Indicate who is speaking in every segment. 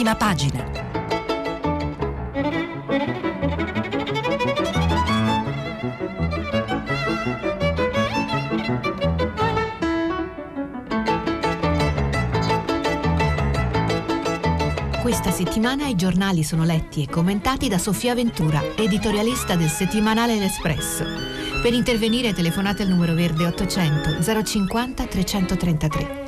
Speaker 1: prima pagina. Questa settimana i giornali sono letti e commentati da Sofia Ventura, editorialista del settimanale L'Espresso. Per intervenire telefonate al numero verde 800 050 333.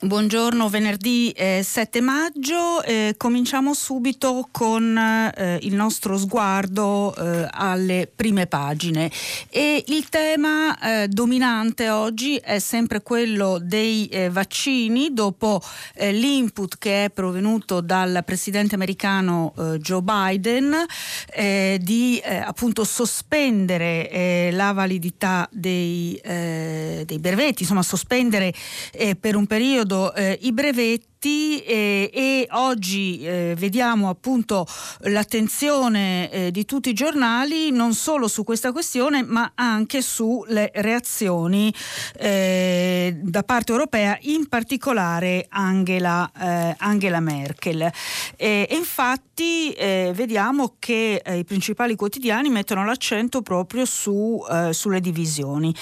Speaker 2: Buongiorno, venerdì eh, 7 maggio. Eh, cominciamo subito con eh, il nostro sguardo eh, alle prime pagine. E il tema eh, dominante oggi è sempre quello dei eh, vaccini, dopo l'input che è provenuto dal presidente americano Joe Biden di appunto sospendere la validità dei, dei brevetti, insomma sospendere per un periodo periodo eh, i brevetti diritti eh, e oggi eh, vediamo appunto l'attenzione eh, di tutti i giornali non solo su questa questione ma anche sulle reazioni eh, da parte europea, in particolare Angela, eh, Angela Merkel. e infatti eh, vediamo che i principali quotidiani mettono l'accento proprio su, sulle divisioni.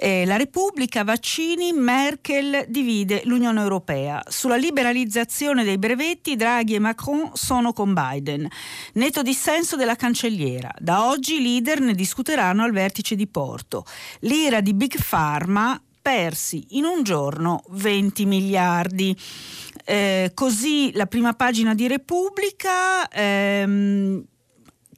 Speaker 2: la Repubblica, vaccini, Merkel divide l'Unione Europea. Sulla libera liberalizzazione dei brevetti, Draghi e Macron sono con Biden. Netto dissenso della cancelliera. Da oggi i leader ne discuteranno al vertice di Porto. L'ira di Big Pharma persi in un giorno 20 miliardi. Eh, così la prima pagina di Repubblica. Ehm,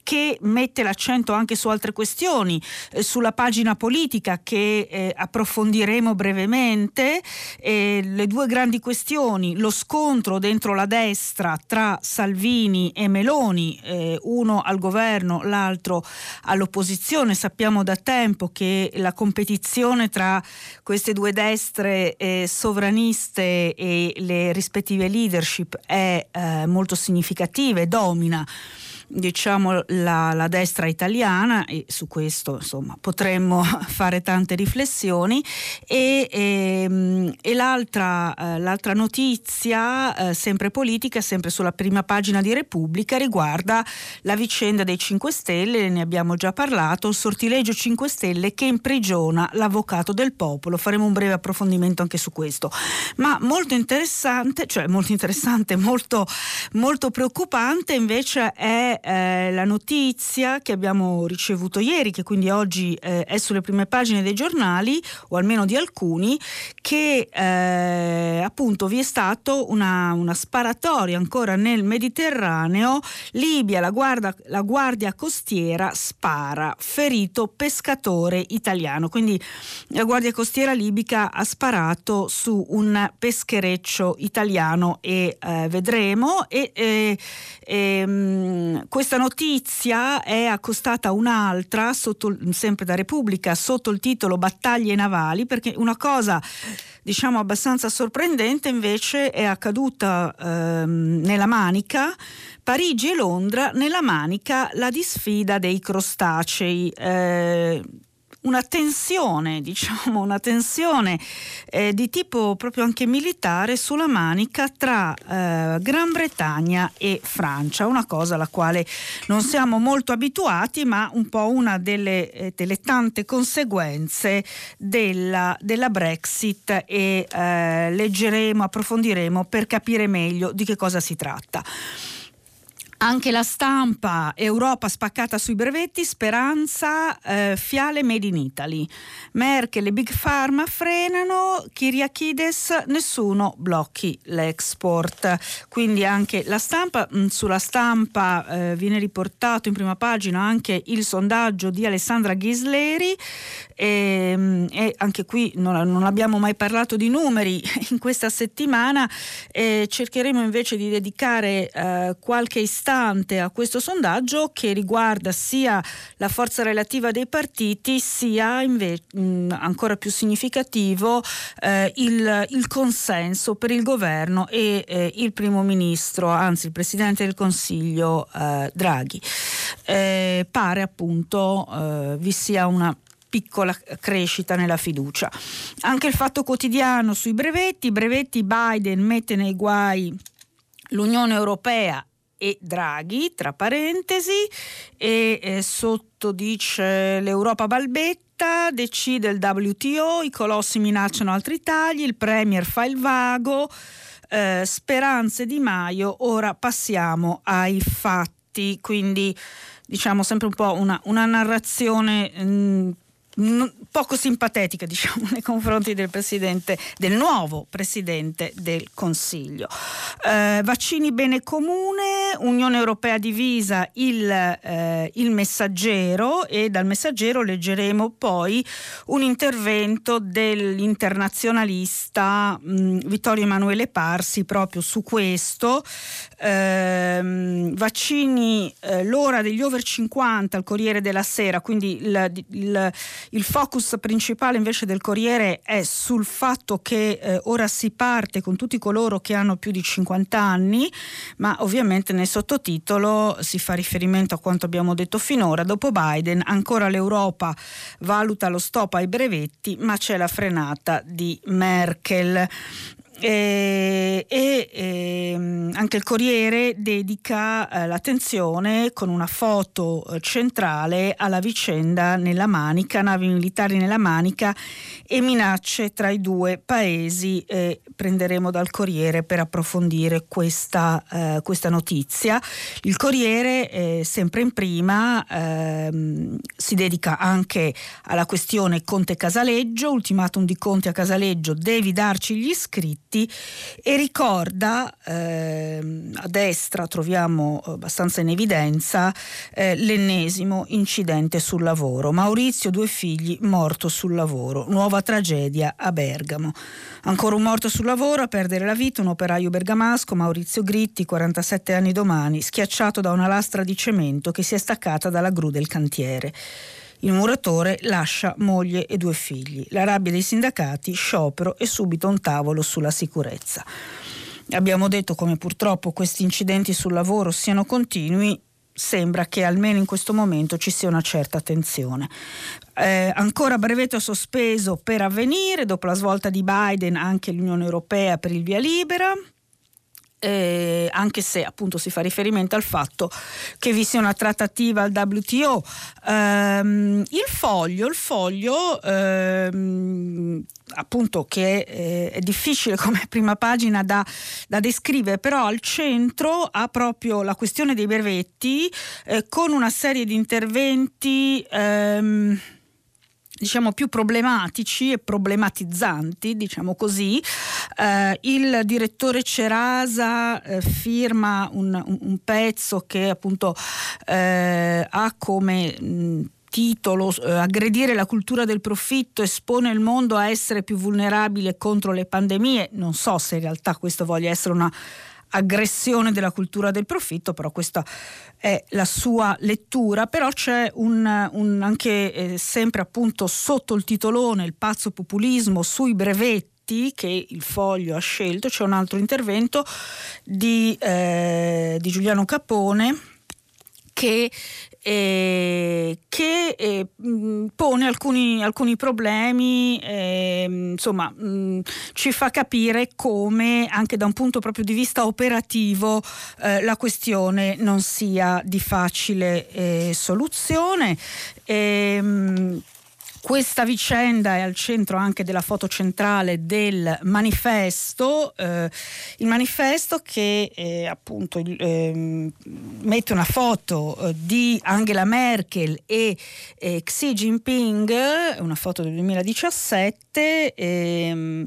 Speaker 2: che mette l'accento anche su altre questioni, eh, sulla pagina politica che eh, approfondiremo brevemente, eh, le due grandi questioni, lo scontro dentro la destra tra Salvini e Meloni, uno al governo, l'altro all'opposizione. Sappiamo da tempo che la competizione tra queste due destre eh, sovraniste e le rispettive leadership è eh, molto significativa e domina diciamo, la, la, destra italiana e su questo insomma, potremmo fare tante riflessioni. E, e, ehm, e l'altra, eh, l'altra, notizia eh, sempre politica, sempre sulla prima pagina di Repubblica riguarda la vicenda dei 5 Stelle, ne abbiamo già parlato, il sortilegio 5 Stelle che imprigiona l'avvocato del popolo, faremo un breve approfondimento anche su questo, ma molto interessante, cioè molto interessante, molto, molto preoccupante invece è la notizia che abbiamo ricevuto ieri, che quindi oggi eh, è sulle prime pagine dei giornali, o almeno di alcuni, che eh, appunto vi è stata una, una, sparatoria ancora nel Mediterraneo, Libia, la, guarda, la guardia costiera spara, ferito pescatore italiano. Quindi la guardia costiera libica ha sparato su un peschereccio italiano e eh, vedremo. E, e, e ehm, questa notizia è accostata un'altra, sotto, sempre da Repubblica, sotto il titolo Battaglie navali, perché una cosa diciamo abbastanza sorprendente invece è accaduta ehm, nella Manica. Parigi e Londra, nella Manica la disfida dei crostacei. Eh, una tensione, diciamo, una tensione eh, di tipo proprio anche militare sulla manica tra eh, Gran Bretagna e Francia, una cosa alla quale non siamo molto abituati, ma un po' una delle, eh, delle tante conseguenze della, della Brexit e eh, leggeremo, approfondiremo per capire meglio di che cosa si tratta. Anche la stampa, Europa spaccata sui brevetti, speranza, eh, fiale made in Italy. Merkel e Big Pharma frenano, Kyriakides, nessuno blocchi l'export. Quindi anche la stampa, mm, sulla stampa eh, viene riportato in prima pagina anche il sondaggio di Alessandra Ghisleri e, mm, e anche qui non, non, abbiamo mai parlato di numeri in questa settimana, eh, cercheremo invece di dedicare eh, qualche istante a questo sondaggio che riguarda sia la forza relativa dei partiti sia invece mh, ancora più significativo eh, il, il, consenso per il governo e eh, il primo ministro, anzi il presidente del Consiglio eh, Draghi. Eh, pare appunto vi sia una piccola crescita nella fiducia. Anche il fatto quotidiano sui brevetti, brevetti Biden mette nei guai l'Unione Europea e Draghi, tra parentesi, e eh, sotto dice l'Europa balbetta, decide il WTO, i colossi minacciano altri tagli, il Premier fa il vago, eh, speranze di Maio, ora passiamo ai fatti, quindi diciamo sempre un po' una, una narrazione mh, mm, poco simpatetica diciamo nei confronti del presidente del nuovo presidente del Consiglio. Eh, vaccini bene comune Unione Europea divisa il, eh, il, messaggero e dal messaggero leggeremo poi un intervento dell'internazionalista mh, Vittorio Emanuele Parsi proprio su questo. Eh, vaccini l'ora degli over 50 al Corriere della Sera quindi il, il il focus principale invece del Corriere è sul fatto che eh, ora si parte con tutti coloro che hanno più di 50 anni, ma ovviamente nel sottotitolo si fa riferimento a quanto abbiamo detto finora. Dopo Biden ancora l'Europa valuta lo stop ai brevetti, ma c'è la frenata di Merkel. Eh, e eh, anche il Corriere dedica eh, l'attenzione con una foto eh, centrale alla vicenda nella Manica, navi militari nella Manica e minacce tra i due paesi. Prenderemo dal Corriere per approfondire questa, eh, questa notizia. Il Corriere, eh, sempre in prima, ehm, si dedica anche alla questione Conte Casaleggio, ultimatum di Conte a Casaleggio, devi darci gli iscritti e ricorda, eh, a destra troviamo abbastanza in evidenza, eh, l'ennesimo incidente sul lavoro. Maurizio, due figli, morto sul lavoro. Nuova tragedia a Bergamo. Ancora un morto sul lavoro, a perdere la vita un operaio bergamasco, Maurizio Gritti, 47 anni domani, schiacciato da una lastra di cemento che si è staccata dalla gru del cantiere. Il muratore lascia moglie e due figli. La rabbia dei sindacati, sciopero e subito un tavolo sulla sicurezza. Abbiamo detto come purtroppo questi incidenti sul lavoro siano continui, sembra che almeno in questo momento ci sia una certa tensione. Eh, ancora brevetto sospeso per avvenire, dopo la svolta di Biden anche l'Unione Europea per il via libera eh, anche se appunto si fa riferimento al fatto che vi sia una trattativa al WTO. Ehm, il foglio, il foglio ehm, appunto che eh, è difficile come prima pagina da, da, descrivere, però al centro ha proprio la questione dei brevetti eh, con una serie di interventi. Ehm, diciamo più problematici e problematizzanti, diciamo così. Eh, il direttore Cerasa eh, firma un, un, pezzo che appunto eh, ha come mh, titolo eh, Aggredire la cultura del profitto espone il mondo a essere più vulnerabile contro le pandemie. Non so se in realtà questo voglia essere una aggressione della cultura del profitto, però questa è la sua lettura, però c'è un, un anche eh, sempre appunto sotto il titolone il pazzo populismo sui brevetti che il foglio ha scelto, c'è un altro intervento di, eh, di Giuliano Capone che eh, che eh, pone alcuni, alcuni problemi, eh, insomma mh, ci fa capire come anche da un punto proprio di vista operativo eh, la questione non sia di facile eh, soluzione. Ehm, questa vicenda è al centro anche della foto centrale del manifesto, eh, il manifesto che eh, appunto eh, mette una foto eh, di Angela Merkel e eh, Xi Jinping, una foto del 2017, ehm,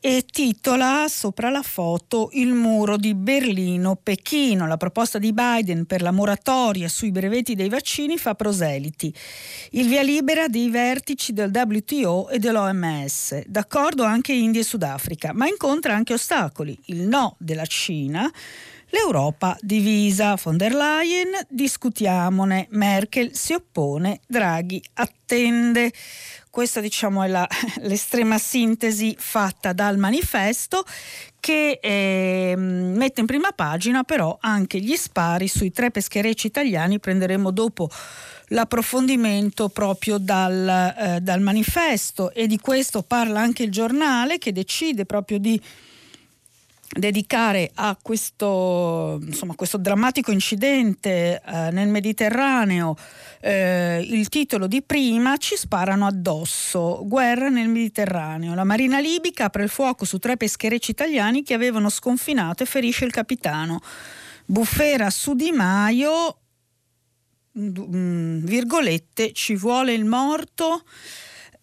Speaker 2: e titola sopra la foto Il muro di Berlino-Pechino. La proposta di Biden per la moratoria sui brevetti dei vaccini fa proseliti. Il via libera dei vertici del WTO e dell'OMS, d'accordo anche India e Sudafrica, ma incontra anche ostacoli. Il no della Cina L'Europa divisa, von der Leyen, discutiamone, Merkel si oppone, Draghi attende. Questa diciamo è la, l'estrema sintesi fatta dal manifesto che eh, mette in prima pagina però anche gli spari sui tre pescherecci italiani, prenderemo dopo l'approfondimento proprio dal, eh, dal manifesto. E di questo parla anche il giornale che decide proprio di dedicare a questo, insomma, questo drammatico incidente eh, nel Mediterraneo eh, il titolo di prima Ci sparano addosso, guerra nel Mediterraneo. La marina libica apre il fuoco su tre pescherecci italiani che avevano sconfinato e ferisce il capitano. Bufera su Di Maio, mm, virgolette, ci vuole il morto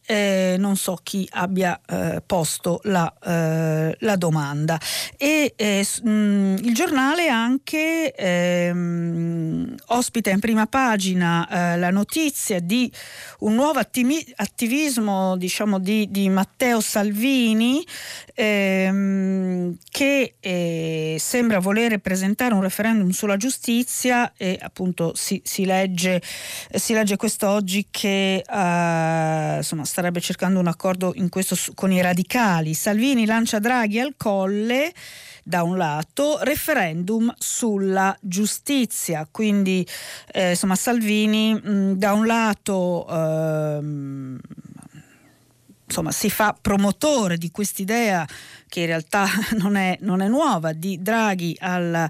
Speaker 2: eh, non so chi abbia eh, posto la, eh, la, domanda. E mh, mm, il giornale anche ehm, ospita in prima pagina eh, la notizia di un nuovo attimi- attivismo diciamo, di, di, Matteo Salvini ehm, che eh, sembra volere presentare un referendum sulla giustizia e appunto si, si, legge, si legge quest'oggi che eh, insomma, starebbe cercando un accordo in questo con i radicali. Salvini lancia Draghi al colle da un lato, referendum sulla giustizia, quindi eh, insomma Salvini mh, da un lato ehm, insomma, si fa promotore di quest'idea che in realtà non è, non è nuova, di Draghi alla,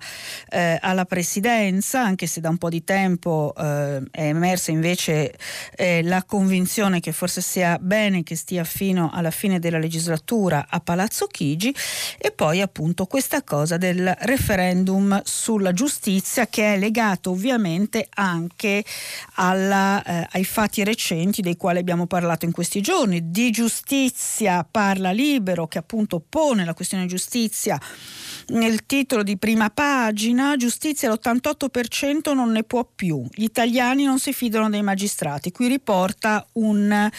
Speaker 2: eh, alla, presidenza, anche se da un po' di tempo eh, è emersa invece eh, la convinzione che forse sia bene che stia fino alla fine della legislatura a Palazzo Chigi e poi appunto questa cosa del referendum sulla giustizia che è legato ovviamente anche alla, eh, ai fatti recenti dei quali abbiamo parlato in questi giorni. Di giustizia parla libero che appunto pone pone la questione giustizia. Nel titolo di prima pagina, giustizia l'88% non ne può più, gli italiani non si fidano dei magistrati, qui riporta un,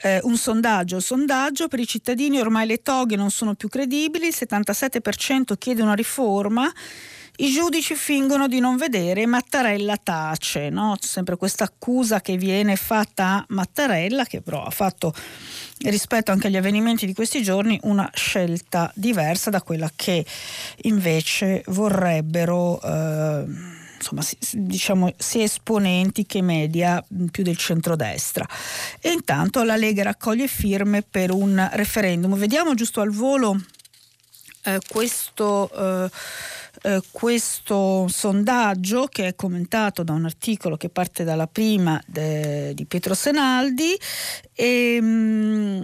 Speaker 2: eh, un sondaggio, il sondaggio per i cittadini ormai le toghe non sono più credibili, il 77% chiede una riforma, i giudici fingono di non vedere, Mattarella tace, no? sempre questa accusa che viene fatta a Mattarella, che però ha fatto rispetto anche agli avvenimenti di questi giorni una scelta diversa da quella che invece vorrebbero eh, insomma, diciamo sia esponenti che media più del centrodestra. E intanto la Lega raccoglie firme per un referendum. Vediamo giusto al volo eh, questo eh, eh, questo sondaggio che è commentato da un articolo che parte dalla prima de, di Pietro Senaldi e, mh, mm,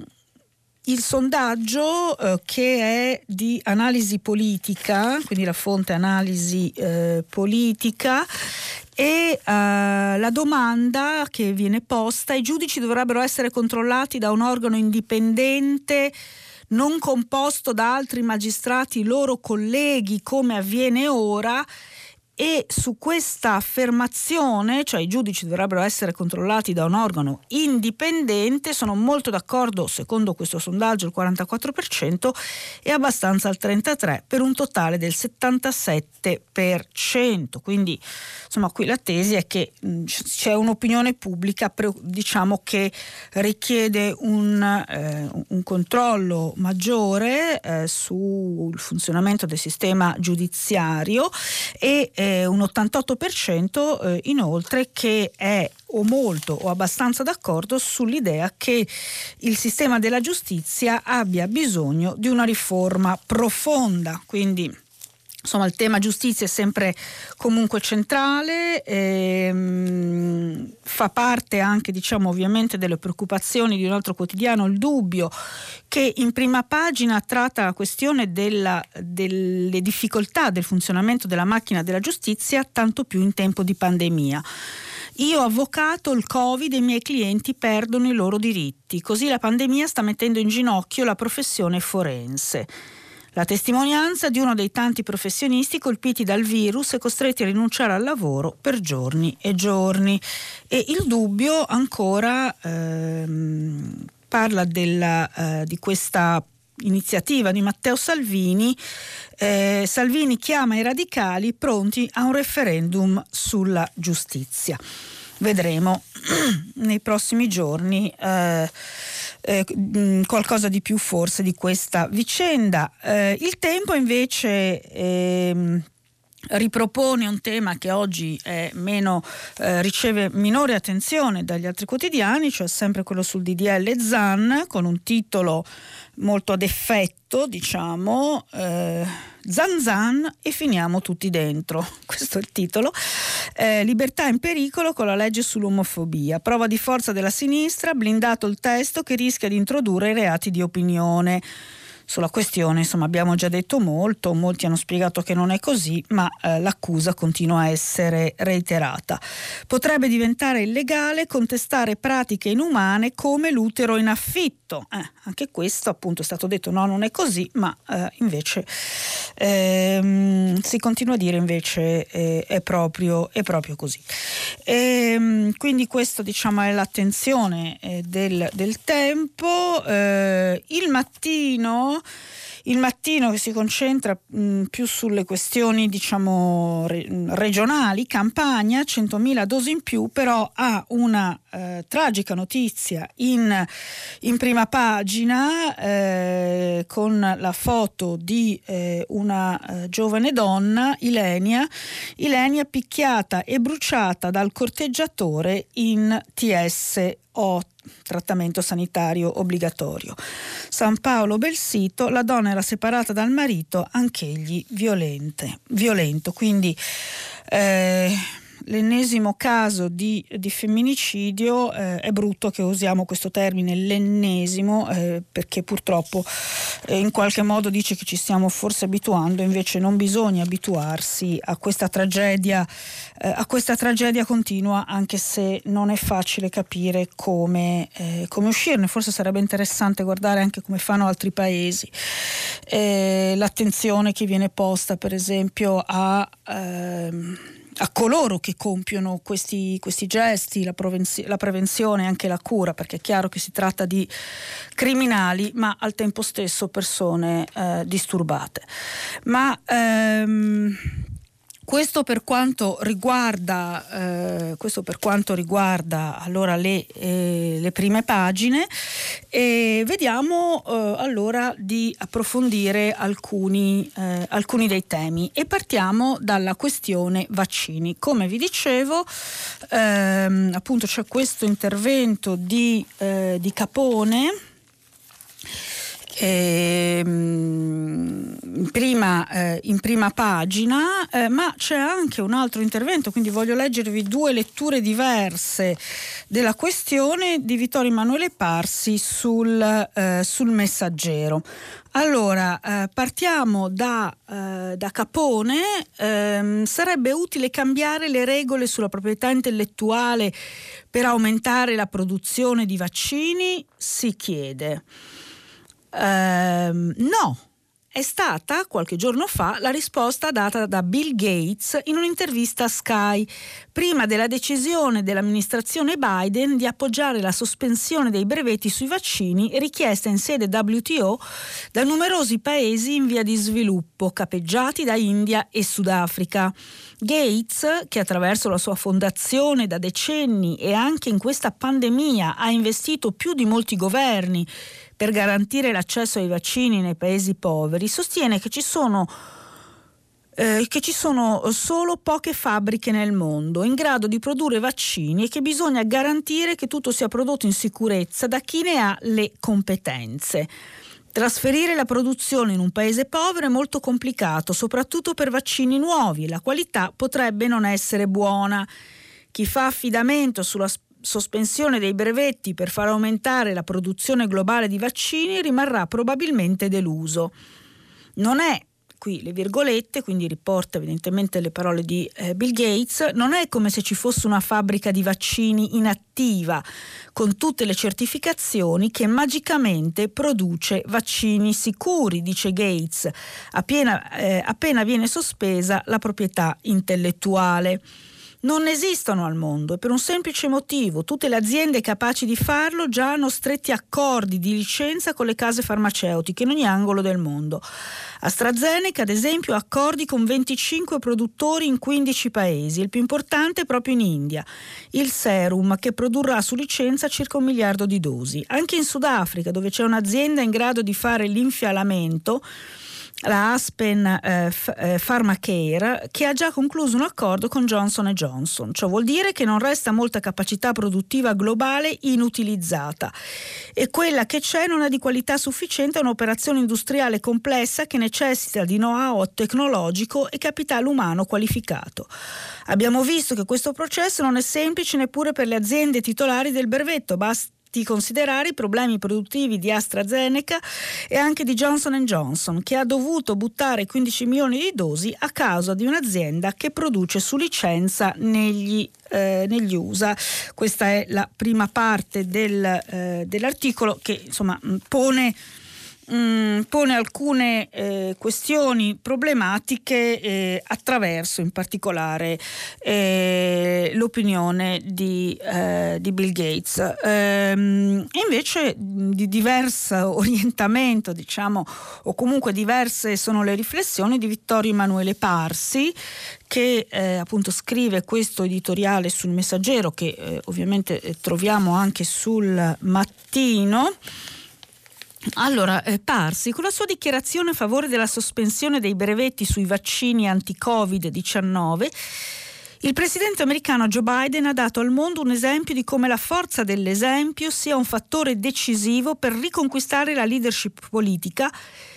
Speaker 2: il sondaggio eh, che è di analisi politica, quindi la fonte analisi eh, politica e uh, la domanda che viene posta, i giudici dovrebbero essere controllati da un organo indipendente non composto da altri magistrati loro colleghi come avviene ora e su questa affermazione, cioè i giudici dovrebbero essere controllati da un organo indipendente, sono molto d'accordo, secondo questo sondaggio il 44% e abbastanza il 33% per un totale del 77%. Quindi insomma qui la tesi è che c'è un'opinione pubblica diciamo che richiede un, eh, un controllo maggiore eh, sul funzionamento del sistema giudiziario e eh, un 88% eh, inoltre che è o molto o abbastanza d'accordo sull'idea che il sistema della giustizia abbia bisogno di una riforma profonda, quindi Insomma, il tema giustizia è sempre comunque centrale, ehm, fa parte anche, diciamo, ovviamente delle preoccupazioni di un altro quotidiano, il dubbio che in prima pagina tratta la questione della, delle difficoltà del funzionamento della macchina della giustizia, tanto più in tempo di pandemia. Io avvocato, il Covid e i miei clienti perdono i loro diritti, così la pandemia sta mettendo in ginocchio la professione forense. La testimonianza di uno dei tanti professionisti colpiti dal virus e costretti a rinunciare al lavoro per giorni e giorni. E il dubbio ancora ehm, parla della, eh, di questa iniziativa di Matteo Salvini, eh, Salvini chiama i radicali pronti a un referendum sulla giustizia. Vedremo nei prossimi giorni eh, eh, qualcosa di più forse di questa vicenda. Eh, il tempo invece ehm, ripropone un tema che oggi meno, eh, riceve minore attenzione dagli altri quotidiani, cioè sempre quello sul DDL ZAN, con un titolo molto ad effetto, diciamo, eh, Zan Zan e finiamo tutti dentro. Questo è il titolo. Eh, libertà in pericolo con la legge sull'omofobia. Prova di forza della sinistra, blindato il testo che rischia di introdurre i reati di opinione sulla questione insomma, abbiamo già detto molto, molti hanno spiegato che non è così, ma eh, l'accusa continua a essere reiterata. Potrebbe diventare illegale contestare pratiche inumane come l'utero in affitto. Eh, anche questo appunto è stato detto no, non è così, ma eh, invece ehm, si continua a dire invece eh, è, proprio, è, proprio, così. E, ehm, quindi questa diciamo è l'attenzione eh, del, del tempo. Eh, il mattino il mattino che si concentra mh, più sulle questioni diciamo re, regionali, Campania 100.000 dosi in più, però ha una eh, tragica notizia in, in prima pagina eh, con la foto di eh, una eh, giovane donna, Ilenia, Ilenia picchiata e bruciata dal corteggiatore in TSO trattamento sanitario obbligatorio. San Paolo Belsito, la donna era separata dal marito, anch'egli violente, violento, quindi eh, l'ennesimo caso di, di femminicidio, eh, è brutto che usiamo questo termine, l'ennesimo, eh, perché purtroppo eh, in qualche modo dice che ci stiamo forse abituando, invece non bisogna abituarsi a questa tragedia, eh, a questa tragedia continua, anche se non è facile capire come, eh, come, uscirne. Forse sarebbe interessante guardare anche come fanno altri paesi. Eh, l'attenzione che viene posta, per esempio, a... Ehm, a coloro che compiono questi, questi gesti, la, la, prevenzione e anche la cura, perché è chiaro che si tratta di criminali, ma al tempo stesso persone eh, disturbate. Ma ehm, questo per quanto riguarda, eh, per quanto riguarda allora le, eh, le prime pagine e vediamo eh, allora di approfondire alcuni, eh, alcuni, dei temi e partiamo dalla questione vaccini. Come vi dicevo, ehm, appunto c'è questo intervento di, eh, di Capone eh, in, prima, eh, in, prima, pagina, eh, ma c'è anche un altro intervento, quindi voglio leggervi due letture diverse della questione di Vittorio Emanuele Parsi sul, eh, sul messaggero. Allora, eh, partiamo da, eh, da Capone. Eh, sarebbe utile cambiare le regole sulla proprietà intellettuale per aumentare la produzione di vaccini? Si chiede. Ehm, no, è stata qualche giorno fa la risposta data da Bill Gates in un'intervista a Sky, prima della decisione dell'amministrazione Biden di appoggiare la sospensione dei brevetti sui vaccini richiesta in sede WTO da numerosi paesi in via di sviluppo, capeggiati da India e Sudafrica. Gates, che attraverso la sua fondazione da decenni e anche in questa pandemia ha investito più di molti governi per garantire l'accesso ai vaccini nei paesi poveri, sostiene che ci sono eh, che ci sono solo poche fabbriche nel mondo in grado di produrre vaccini e che bisogna garantire che tutto sia prodotto in sicurezza da chi ne ha le competenze. Trasferire la produzione in un paese povero è molto complicato, soprattutto per vaccini nuovi la qualità potrebbe non essere buona. Chi fa affidamento sulla sospensione dei brevetti per far aumentare la produzione globale di vaccini rimarrà probabilmente deluso. Non è qui le virgolette, quindi riporta evidentemente le parole di eh, Bill Gates, non è come se ci fosse una fabbrica di vaccini inattiva con tutte le certificazioni che magicamente produce vaccini sicuri, dice Gates, appena, eh, appena viene sospesa la proprietà intellettuale. Non esistono al mondo e per un semplice motivo tutte le aziende capaci di farlo già hanno stretti accordi di licenza con le case farmaceutiche in ogni angolo del mondo. AstraZeneca, ad esempio, ha accordi con 25 produttori in 15 paesi, il più importante è proprio in India, il Serum, che produrrà su licenza circa un miliardo di dosi. Anche in Sudafrica, dove c'è un'azienda in grado di fare l'infialamento, la Aspen eh, eh, Pharmacare che ha già concluso un accordo con Johnson Johnson. Ciò vuol dire che non resta molta capacità produttiva globale inutilizzata e quella che c'è non è di qualità sufficiente a un'operazione industriale complessa che necessita di know-how tecnologico e capitale umano qualificato. Abbiamo visto che questo processo non è semplice neppure per le aziende titolari del brevetto, basta di considerare i problemi produttivi di AstraZeneca e anche di Johnson Johnson, che ha dovuto buttare 15 milioni di dosi a causa di un'azienda che produce su licenza negli, eh, negli USA. Questa è la prima parte del, eh, dell'articolo che insomma pone mm, pone alcune eh, questioni problematiche eh, attraverso in particolare eh, l'opinione di, eh, di, Bill Gates. Ehm, invece di diverso orientamento, diciamo, o comunque diverse sono le riflessioni di Vittorio Emanuele Parsi, che eh, appunto scrive questo editoriale sul messaggero che eh, ovviamente troviamo anche sul mattino. Allora, eh, Parsi, con la sua dichiarazione a favore della sospensione dei brevetti sui vaccini anti-Covid-19, il presidente americano Joe Biden ha dato al mondo un esempio di come la forza dell'esempio sia un fattore decisivo per riconquistare la leadership politica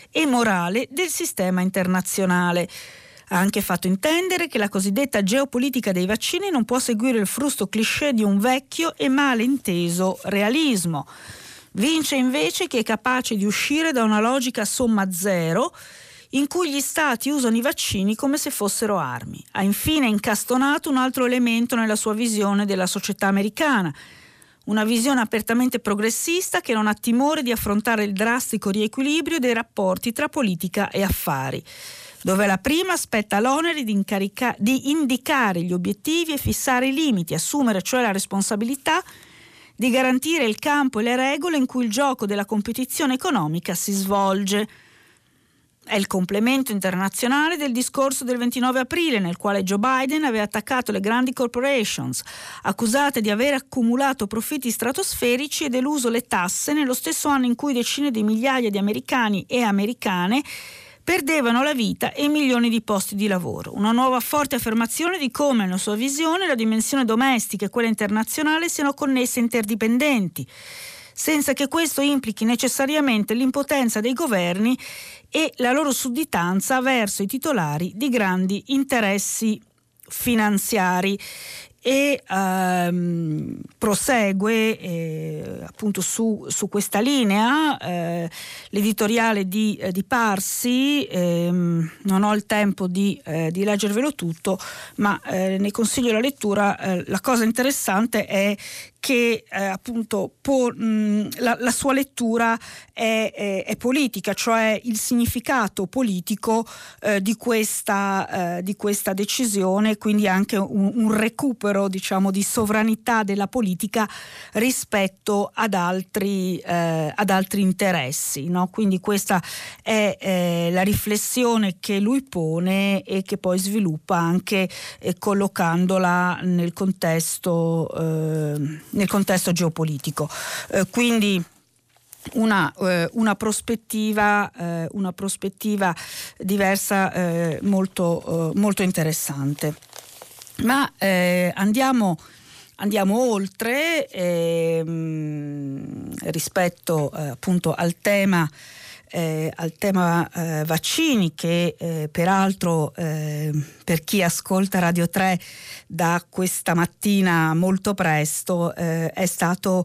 Speaker 2: e morale del sistema internazionale. Ha anche fatto intendere che la cosiddetta geopolitica dei vaccini non può seguire il frusto cliché di un vecchio e malinteso realismo. Vince invece chi è capace di uscire da una logica somma zero in cui gli stati usano i vaccini come se fossero armi. Ha infine incastonato un altro elemento nella sua visione della società americana, una visione apertamente progressista che non ha timore di affrontare il drastico riequilibrio dei rapporti tra politica e affari, dove la prima spetta l'onere di, incarica- di indicare gli obiettivi e fissare i limiti, assumere cioè la responsabilità garantire il campo e le regole in cui il gioco della competizione economica si svolge. È il complemento internazionale del discorso del 29 aprile nel quale Joe Biden aveva attaccato le grandi corporations, accusate di aver accumulato profitti stratosferici e deluso le tasse nello stesso anno in cui decine di migliaia di americani e americane perdevano la vita e milioni di posti di lavoro. Una nuova forte affermazione di come, nella sua visione, la dimensione domestica e quella internazionale siano connesse e interdipendenti, senza che questo implichi necessariamente l'impotenza dei governi e la loro sudditanza verso i titolari di grandi interessi finanziari e ehm, prosegue eh, appunto su, su, questa linea eh, l'editoriale di, eh, di Parsi ehm, non ho il tempo di, eh, di leggervelo tutto ma eh, ne consiglio la lettura eh, la cosa interessante è che eh, appunto po, mh, la, la, sua lettura è, è, è, politica, cioè il significato politico eh, di, questa, eh, di, questa, decisione, quindi anche un, un, recupero diciamo, di sovranità della politica rispetto ad altri, eh, ad altri interessi. No? Quindi questa è eh, la riflessione che lui pone e che poi sviluppa anche eh, collocandola nel contesto nel contesto geopolitico. Eh, quindi una, eh, una, prospettiva, eh, una, prospettiva, diversa eh, molto, eh, molto, interessante. Ma eh, andiamo, andiamo, oltre ehm, rispetto appunto al tema eh, al tema eh, vaccini che eh, peraltro eh, per chi ascolta Radio 3 da questa mattina molto presto eh, è stato,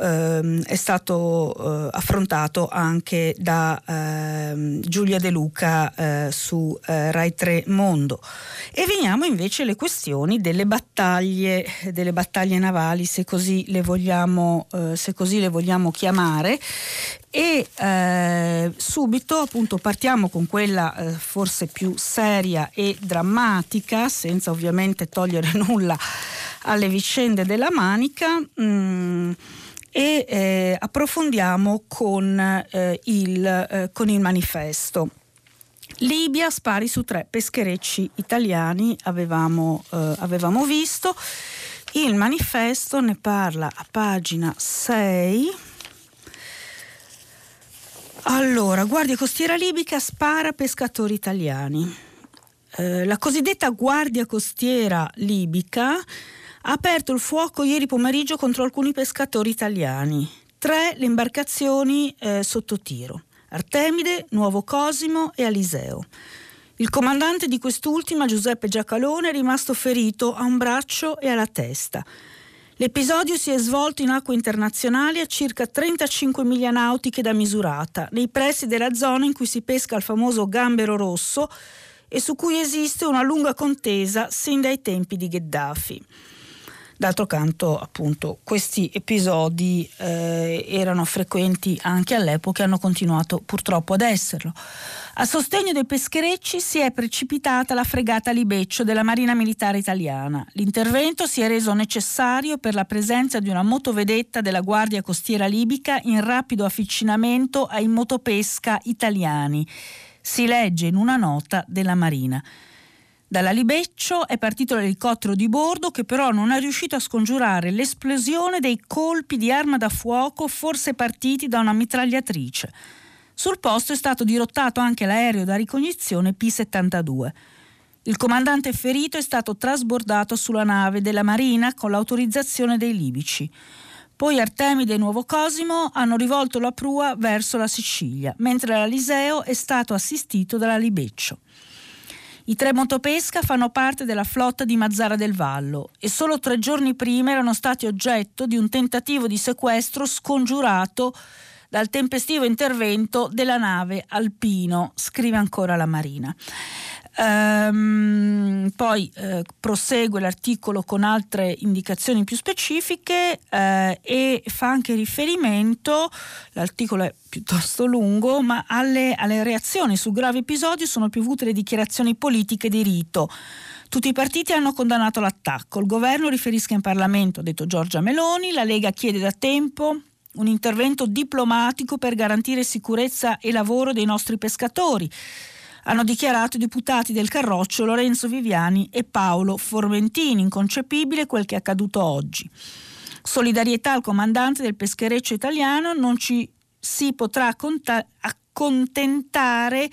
Speaker 2: ehm, è stato eh, affrontato anche da ehm, Giulia De Luca su Rai 3 Mondo. E veniamo invece alle questioni delle battaglie, delle battaglie navali, se così le vogliamo, se così le vogliamo chiamare. E eh, subito appunto partiamo con quella eh, forse più seria e drammatica, senza ovviamente togliere nulla alle vicende della Manica. Mm, e eh, approfondiamo con, eh, il, eh, con il manifesto. Libia, spari su tre pescherecci italiani, avevamo, eh, avevamo visto. Il manifesto ne parla a pagina 6. Allora, Guardia Costiera Libica spara pescatori italiani. Eh, la cosiddetta Guardia Costiera Libica ha aperto il fuoco ieri pomeriggio contro alcuni pescatori italiani. Tre le imbarcazioni eh, sotto tiro. Artemide, Nuovo Cosimo e Aliseo. Il comandante di quest'ultima, Giuseppe Giacalone, è rimasto ferito a un braccio e alla testa. L'episodio si è svolto in acque internazionali a circa 35 miglia nautiche da Misurata, nei pressi della zona in cui si pesca il famoso gambero rosso e su cui esiste una lunga contesa sin dai tempi di Gheddafi. D'altro canto, appunto, questi episodi eh, erano frequenti anche all'epoca e hanno continuato purtroppo ad esserlo. A sostegno dei pescherecci si è precipitata la fregata Libeccio della Marina Militare Italiana. L'intervento si è reso necessario per la presenza di una motovedetta della Guardia Costiera Libica in rapido avvicinamento ai motopesca italiani. Si legge in una nota della Marina. Dalla Libeccio è partito l'elicottero di bordo che però non è riuscito a scongiurare l'esplosione dei colpi di arma da fuoco forse partiti da una mitragliatrice. Sul posto è stato dirottato anche l'aereo da ricognizione P-72. Il comandante ferito è stato trasbordato sulla nave della Marina con l'autorizzazione dei libici. Poi Artemide e Nuovo Cosimo hanno rivolto la prua verso la Sicilia, mentre l'Aliseo è stato assistito dalla Libeccio. I tre motopesca fanno parte della flotta di Mazzara del Vallo e solo tre giorni prima erano stati oggetto di un tentativo di sequestro scongiurato dal tempestivo intervento della nave Alpino, scrive ancora la Marina. Ehm, poi eh, prosegue l'articolo con altre indicazioni più specifiche eh, e fa anche riferimento, l'articolo è piuttosto lungo, ma alle, alle reazioni su gravi episodi sono piovute le dichiarazioni politiche di rito. Tutti i partiti hanno condannato l'attacco. Il governo riferisca in Parlamento, ha detto Giorgia Meloni. La Lega chiede da tempo un intervento diplomatico per garantire sicurezza e lavoro dei nostri pescatori hanno dichiarato i deputati del Carroccio Lorenzo Viviani e Paolo Formentini. Inconcepibile quel che è accaduto oggi. Solidarietà al comandante del peschereccio italiano, non ci si potrà accontentare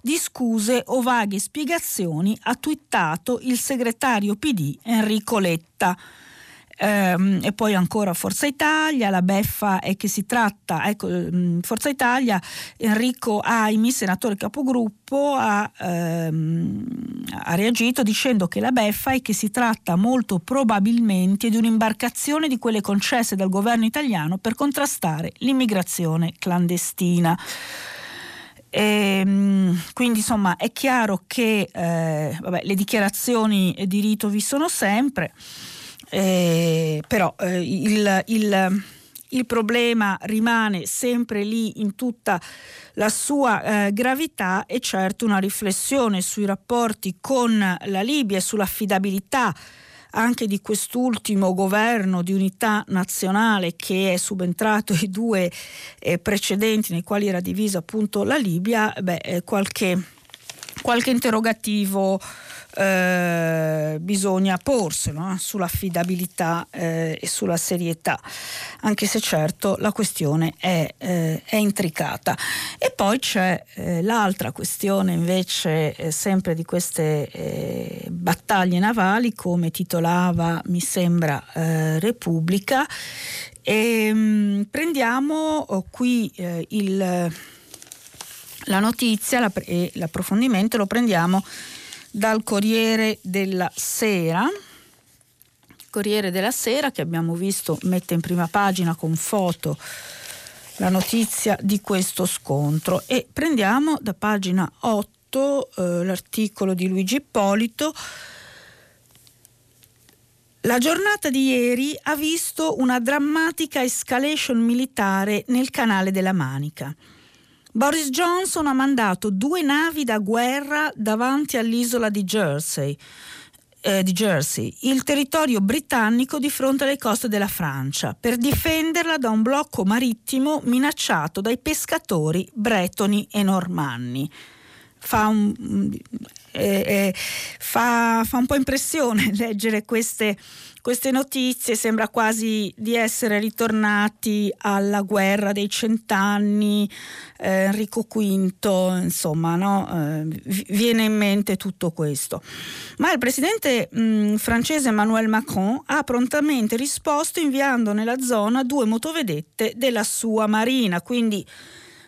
Speaker 2: di scuse o vaghe spiegazioni, ha twittato il segretario PD Enrico Letta. Ehm, e poi ancora Forza Italia, la beffa è che si tratta, ecco, mm, Forza Italia, Enrico Aimi, senatore capogruppo, ha, ehm, ha reagito dicendo che la beffa è che si tratta molto probabilmente di un'imbarcazione di quelle concesse dal governo italiano per contrastare l'immigrazione clandestina. E, ehm, quindi insomma è chiaro che eh, vabbè, le dichiarazioni di rito vi sono sempre. Eh, però eh, il, il, il, problema rimane sempre lì in tutta la sua eh, gravità e certo una riflessione sui rapporti con la Libia e sull'affidabilità anche di quest'ultimo governo di unità nazionale che è subentrato ai due eh, precedenti nei quali era divisa appunto la Libia, beh, eh, qualche, qualche interrogativo eh, bisogna porselo eh, sull'affidabilità eh, e sulla serietà, anche se certo la questione è, eh, è intricata. E poi c'è eh, l'altra questione invece sempre di queste battaglie navali, come titolava mi sembra Repubblica, e mh, mm, prendiamo oh, qui il, la notizia la, e l'approfondimento lo prendiamo dal Corriere della Sera. Corriere della Sera che abbiamo visto mette in prima pagina con foto la notizia di questo scontro e prendiamo da pagina 8 eh, l'articolo di Luigi Ippolito. La giornata di ieri ha visto una drammatica escalation militare nel canale della Manica. Boris Johnson ha mandato due navi da guerra davanti all'isola di Jersey, eh, di Jersey, il territorio britannico di fronte alle coste della Francia, per difenderla da un blocco marittimo minacciato dai pescatori bretoni e normanni. Un, eh, fa, fa un po' impressione leggere queste queste notizie sembra quasi di essere ritornati alla guerra dei cent'anni, eh, Enrico V, insomma, no? eh, viene in mente tutto questo. Ma il presidente mh, mm, francese Emmanuel Macron ha prontamente risposto inviando nella zona due motovedette della sua marina, quindi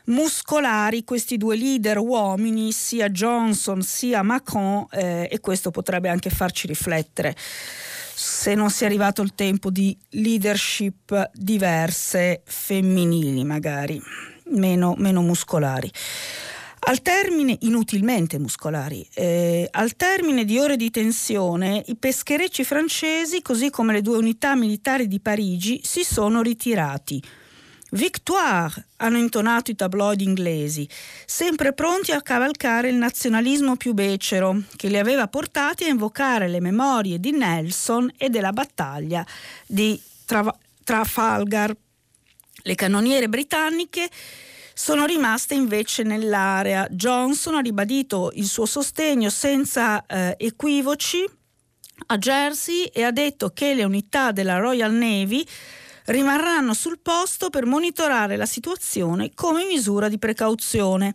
Speaker 2: muscolari questi due leader uomini, sia Johnson sia Macron, eh, e questo potrebbe anche farci riflettere se non sia arrivato il tempo di leadership diverse, femminili magari, meno, meno muscolari. Al termine, inutilmente muscolari, eh, al termine di ore di tensione, i pescherecci francesi, così come le due unità militari di Parigi, si sono ritirati. Victoire, hanno intonato i tabloid inglesi, sempre pronti a cavalcare il nazionalismo più becero, che li aveva portati a invocare le memorie di Nelson e della battaglia di Tra- Trafalgar. Le cannoniere britanniche sono rimaste invece nell'area. Johnson ha ribadito il suo sostegno senza eh, equivoci a Jersey e ha detto che le unità della Royal Navy rimarranno sul posto per monitorare la situazione come misura di precauzione.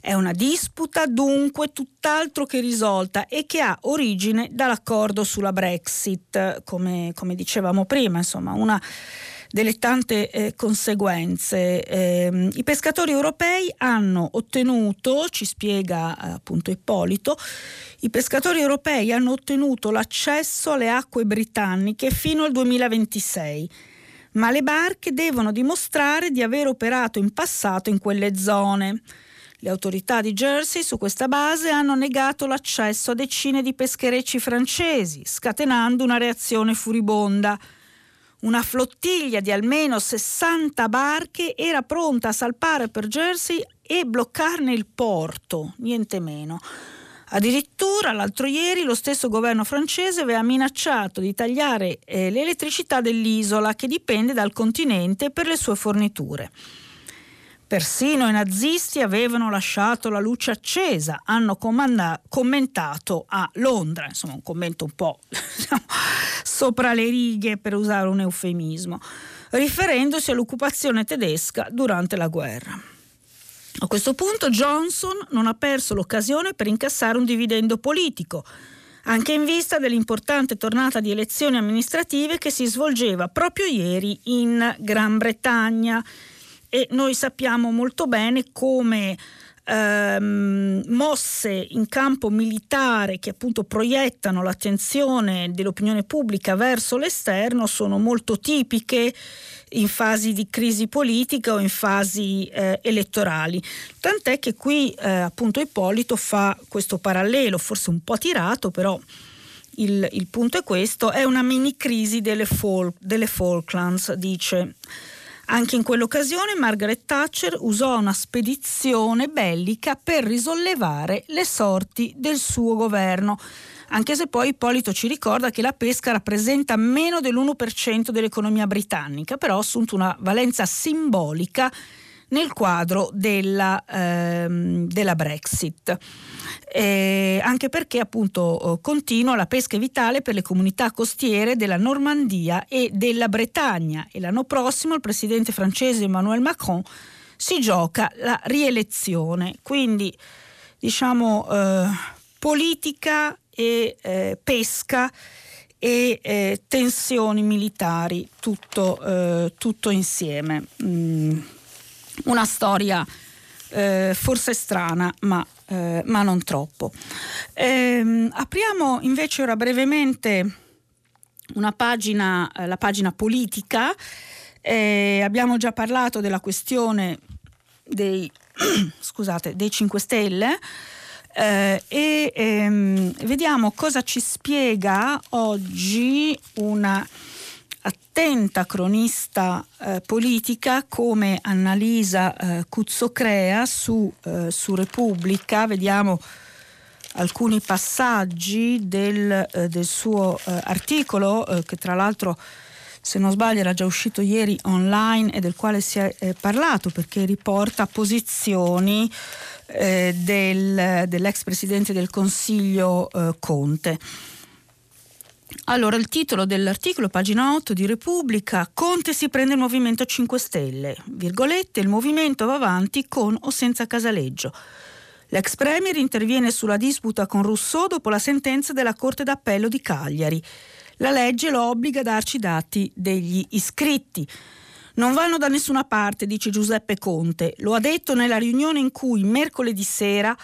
Speaker 2: È una disputa dunque tutt'altro che risolta e che ha origine dall'accordo sulla Brexit, come, come dicevamo prima, insomma, una delle tante eh, conseguenze. Eh, I pescatori europei hanno ottenuto, ci spiega eh, appunto Ippolito, i pescatori europei hanno ottenuto l'accesso alle acque britanniche fino al 2026 ma le barche devono dimostrare di aver operato in passato in quelle zone. Le autorità di Jersey su questa base hanno negato l'accesso a decine di pescherecci francesi, scatenando una reazione furibonda. Una flottiglia di almeno 60 barche era pronta a salpare per Jersey e bloccarne il porto, niente meno. Addirittura l'altro ieri lo stesso governo francese aveva minacciato di tagliare eh, l'elettricità dell'isola che dipende dal continente per le sue forniture. Persino i nazisti avevano lasciato la luce accesa, hanno comanda- commentato a Londra, insomma un commento un po' diciamo, sopra le righe per usare un eufemismo, riferendosi all'occupazione tedesca durante la guerra. A questo punto Johnson non ha perso l'occasione per incassare un dividendo politico, anche in vista dell'importante tornata di elezioni amministrative che si svolgeva proprio ieri in Gran Bretagna. E noi sappiamo molto bene come ehm, mosse in campo militare che appunto proiettano l'attenzione dell'opinione pubblica verso l'esterno sono molto tipiche in fasi di crisi politica o in fasi eh, elettorali. Tant'è che qui eh, appunto Ippolito fa questo parallelo, forse un po' tirato, però il, il punto è questo, è una mini crisi delle, Fol- delle Falklands, dice. Anche in quell'occasione Margaret Thatcher usò una spedizione bellica per risollevare le sorti del suo governo. Anche se poi Ippolito ci ricorda che la pesca rappresenta meno dell'1% dell'economia britannica, però ha assunto una valenza simbolica nel quadro della, ehm, della Brexit. Eh, anche perché appunto oh, continua la pesca vitale per le comunità costiere della Normandia e della Bretagna e l'anno prossimo il presidente francese Emmanuel Macron si gioca la rielezione. Quindi diciamo eh, politica e eh, pesca e eh, tensioni militari, tutto, eh, tutto insieme. Mm, una storia eh, forse strana, ma, eh, ma non troppo. Ehm, apriamo invece ora brevemente pagina, eh, la pagina politica. abbiamo già parlato della questione dei, scusate, dei 5 Stelle. Eh, e ehm, vediamo cosa ci spiega oggi una attenta cronista eh, politica come Annalisa eh, Cuzzocrea su, eh, su Repubblica. Vediamo alcuni passaggi del, eh, del suo eh, articolo eh, che tra l'altro se non sbaglio era già uscito ieri online e del quale si è parlato perché riporta posizioni del, dell'ex presidente del Consiglio Conte. Allora, il titolo dell'articolo, pagina 8 di Repubblica, Conte si prende il Movimento 5 Stelle, virgolette, il movimento va avanti con o senza Casaleggio. L'ex premier interviene sulla disputa con Rousseau dopo la sentenza della Corte d'Appello di Cagliari. La legge lo obbliga a darci i dati degli iscritti. Non vanno da nessuna parte, dice Giuseppe Conte. Lo ha detto nella riunione in cui mercoledì sera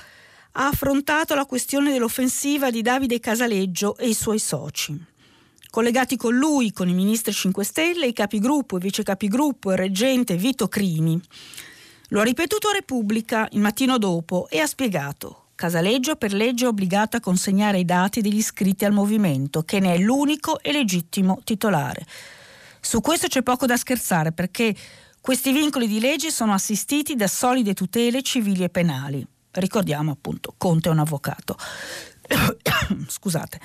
Speaker 2: ha affrontato la questione dell'offensiva di Davide Casaleggio e i suoi soci. Collegati con lui, con i ministri 5 Stelle, i capigruppo, il vicecapigruppo e il reggente Vito Crimi. Lo ha ripetuto a Repubblica il mattino dopo e ha spiegato. Casaleggio per legge è obbligato a consegnare i dati degli iscritti al movimento, che ne è l'unico e legittimo titolare. Su questo c'è poco da scherzare perché questi vincoli di legge sono assistiti da solide tutele civili e penali. Ricordiamo appunto, Conte è un avvocato. Scusate.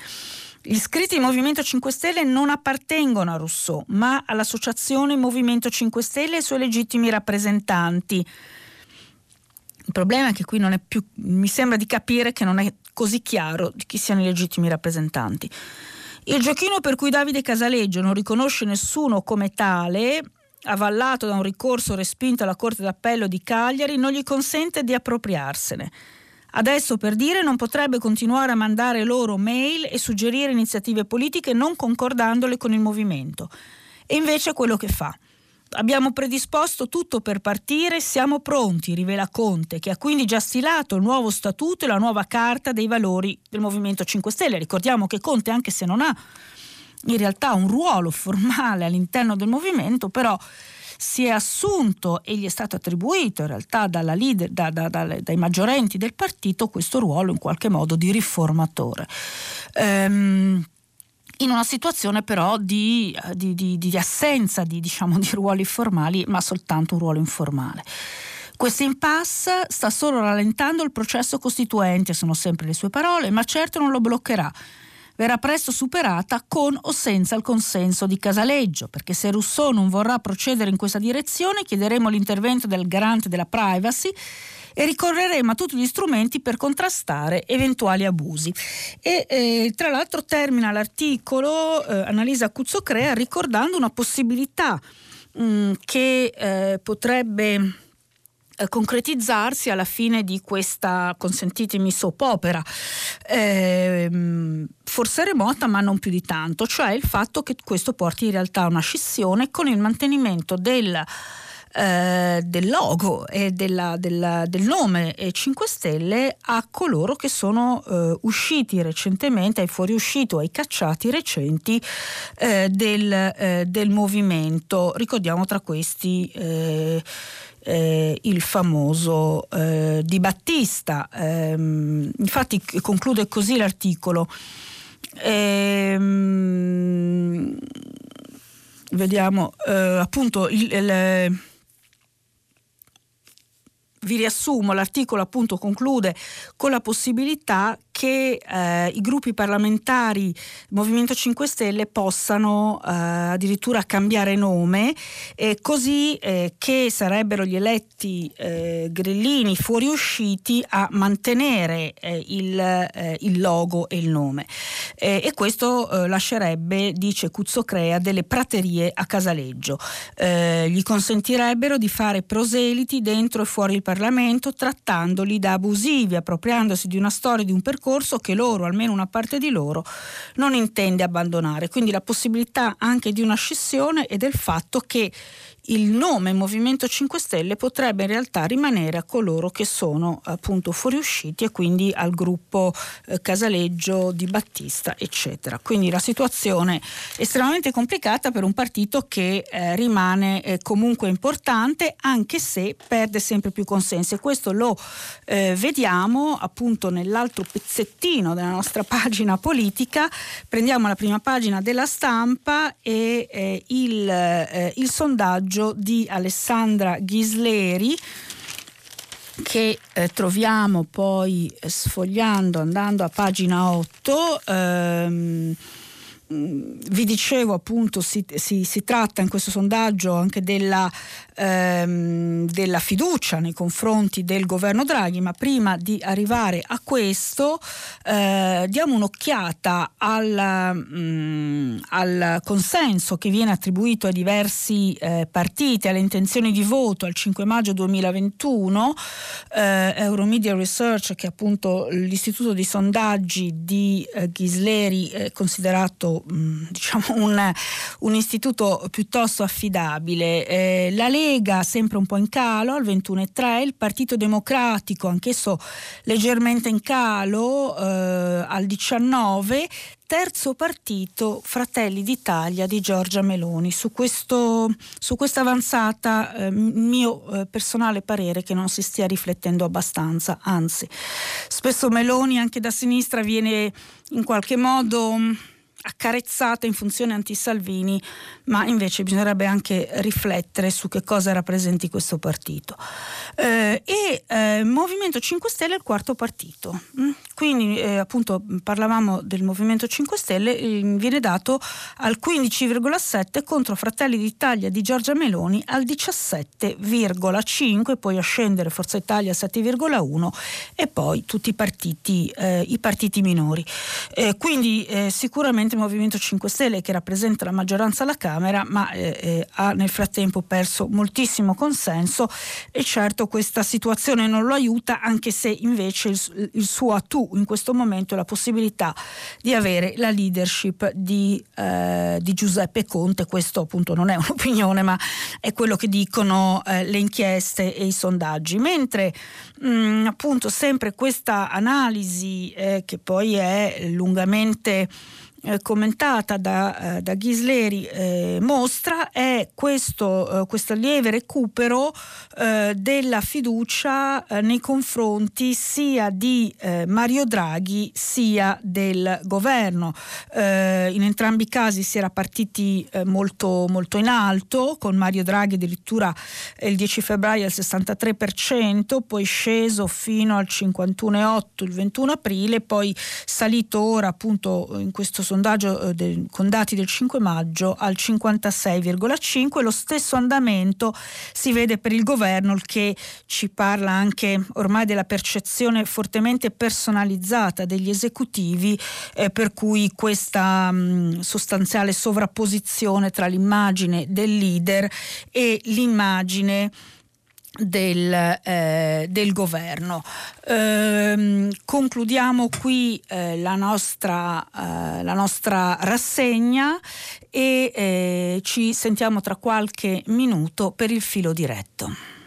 Speaker 2: Gli iscritti del Movimento 5 Stelle non appartengono a Rousseau, ma all'associazione Movimento 5 Stelle e ai suoi legittimi rappresentanti il problema è che qui non è più, mi sembra di capire che non è così chiaro di chi siano i legittimi rappresentanti. Il giochino per cui Davide Casaleggio non riconosce nessuno come tale, avallato da un ricorso respinto alla Corte d'Appello di Cagliari, non gli consente di appropriarsene. Adesso, per dire, non potrebbe continuare a mandare loro mail e suggerire iniziative politiche non concordandole con il movimento. E invece è quello che fa. Abbiamo predisposto tutto per partire, siamo pronti, rivela Conte, che ha quindi già stilato il nuovo statuto e la nuova carta dei valori del Movimento 5 Stelle. Ricordiamo che Conte, anche se non ha in realtà un ruolo formale all'interno del movimento, però si è assunto e gli è stato attribuito in realtà leader, da, da, da, dai maggiorenti del partito questo ruolo in qualche modo di riformatore. Ehm, in una situazione però di, di, di, di assenza diciamo, di ruoli formali, ma soltanto un ruolo informale. Questo impasse sta solo rallentando il processo costituente, sono sempre le sue parole, ma certo non lo bloccherà. Verrà presto superata con o senza il consenso di Casaleggio, perché se Rousseau non vorrà procedere in questa direzione chiederemo l'intervento del garante della privacy e ricorreremo a tutti gli strumenti per contrastare eventuali abusi. E eh, tra l'altro termina l'articolo eh, Annalisa Cuzzocrea ricordando una possibilità mh, mm, che eh, potrebbe eh, concretizzarsi alla fine di questa, consentitemi, soap opera, eh, forse remota ma non più di tanto, cioè il fatto che questo porti in realtà a una scissione con il mantenimento del eh, del logo e della, della, del nome 5 Stelle a coloro che sono eh, usciti recentemente, ai fuoriusciti o ai cacciati recenti eh, del, eh, del, movimento. Ricordiamo tra questi eh, eh, il famoso Di Battista. Ehm, infatti conclude così l'articolo. Ehm, vediamo appunto il, il vi riassumo, l'articolo appunto conclude con la possibilità che eh, i gruppi parlamentari Movimento 5 Stelle possano eh, addirittura cambiare nome, eh, così che sarebbero gli eletti eh, grillini fuoriusciti a mantenere eh, il, eh, il, logo e il nome. e questo lascerebbe, dice Cuzzocrea, delle praterie a Casaleggio. gli consentirebbero di fare proseliti dentro e fuori il Parlamento, trattandoli da abusivi, appropriandosi di una storia, di un percorso percorso che loro, almeno una parte di loro, non intende abbandonare. Quindi la possibilità anche di una scissione e del fatto che il nome Movimento 5 Stelle potrebbe in realtà rimanere a coloro che sono appunto fuoriusciti e quindi al gruppo eh, Casaleggio di Battista, eccetera. Quindi la situazione è estremamente complicata per un partito che eh, rimane eh, comunque importante anche se perde sempre più consensi e questo lo eh, vediamo appunto nell'altro pezzettino della nostra pagina politica. Prendiamo la prima pagina della stampa e eh, il, eh, il sondaggio di Alessandra Ghisleri che eh, troviamo poi sfogliando, andando a pagina 8. Ehm, vi dicevo appunto si, si, si, tratta in questo sondaggio anche della, ehm, della, fiducia nei confronti del governo Draghi, ma prima di arrivare a questo eh, diamo un'occhiata al, mh, mm, al, consenso che viene attribuito ai diversi eh, partiti, alle intenzioni di voto al 5 maggio 2021. Eh, Euromedia Research, che è appunto l'istituto di sondaggi di eh, Ghisleri, considerato Mm, diciamo un, un, istituto piuttosto affidabile. Eh, la Lega sempre un po' in calo al 21,3, il Partito Democratico anch'esso leggermente in calo eh, al 19, terzo partito Fratelli d'Italia di Giorgia Meloni. Su, questo, su questa avanzata eh, mio eh, personale parere che non si stia riflettendo abbastanza, anzi spesso Meloni anche da sinistra viene in qualche modo accarezzata in funzione anti-Salvini, ma invece bisognerebbe anche riflettere su che cosa rappresenti questo partito. Eh, e eh, Movimento 5 Stelle è il quarto partito. Mm? Quindi eh, appunto parlavamo del Movimento 5 Stelle, eh, viene dato al 15,7 contro Fratelli d'Italia di Giorgia Meloni al 17,5, poi a scendere Forza Italia al 7,1 e poi tutti i partiti, eh, i partiti minori. Eh, quindi sicuramente Movimento 5 Stelle che rappresenta la maggioranza alla Camera, ma ha nel frattempo perso moltissimo consenso e certo questa situazione non lo aiuta, anche se invece il, il suo attu in questo momento la possibilità di avere la leadership di, eh, di Giuseppe Conte. Questo appunto non è un'opinione, ma è quello che dicono eh, le inchieste e i sondaggi. Mentre mh, mm, appunto sempre questa analisi eh, che poi è lungamente eh, commentata da, eh, da Ghisleri eh, mostra è questo, eh, questo lieve recupero eh, della fiducia nei confronti sia di Mario Draghi sia del governo. in entrambi i casi si era partiti molto, molto in alto, con Mario Draghi addirittura il 10 febbraio al 63%, poi sceso fino al 51,8 il 21 aprile, poi salito ora appunto in questo sondaggio eh, del, con dati del 5 maggio al 56,5. Lo stesso andamento si vede per il governo, il che ci parla anche ormai della percezione fortemente personalizzata degli esecutivi, eh, per cui questa mh, sostanziale sovrapposizione tra l'immagine del leader e l'immagine del, eh, del governo. Ehm, concludiamo qui eh, la, nostra, eh, la, nostra, rassegna e eh, ci sentiamo tra qualche minuto per il filo diretto.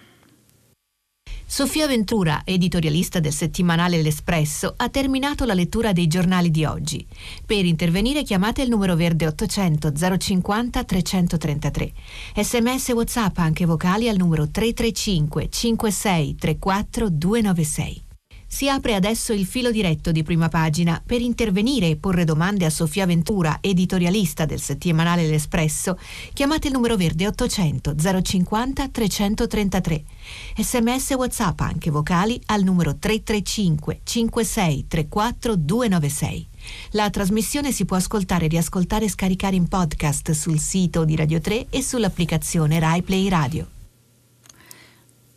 Speaker 1: Sofia Ventura, editorialista del settimanale L'Espresso, ha terminato la lettura dei giornali di oggi. Per intervenire chiamate il numero verde 800 050 333. Sms WhatsApp anche vocali al numero 335 56 34 296. Si apre adesso il filo diretto di prima pagina per intervenire e porre domande a Sofia Ventura, editorialista del settimanale L'Espresso. Chiamate il numero verde 800 050 333. Sms WhatsApp anche vocali al numero 335 56 34 296. La trasmissione si può ascoltare, riascoltare e scaricare in podcast sul sito di Radio 3 e sull'applicazione RaiPlay Radio.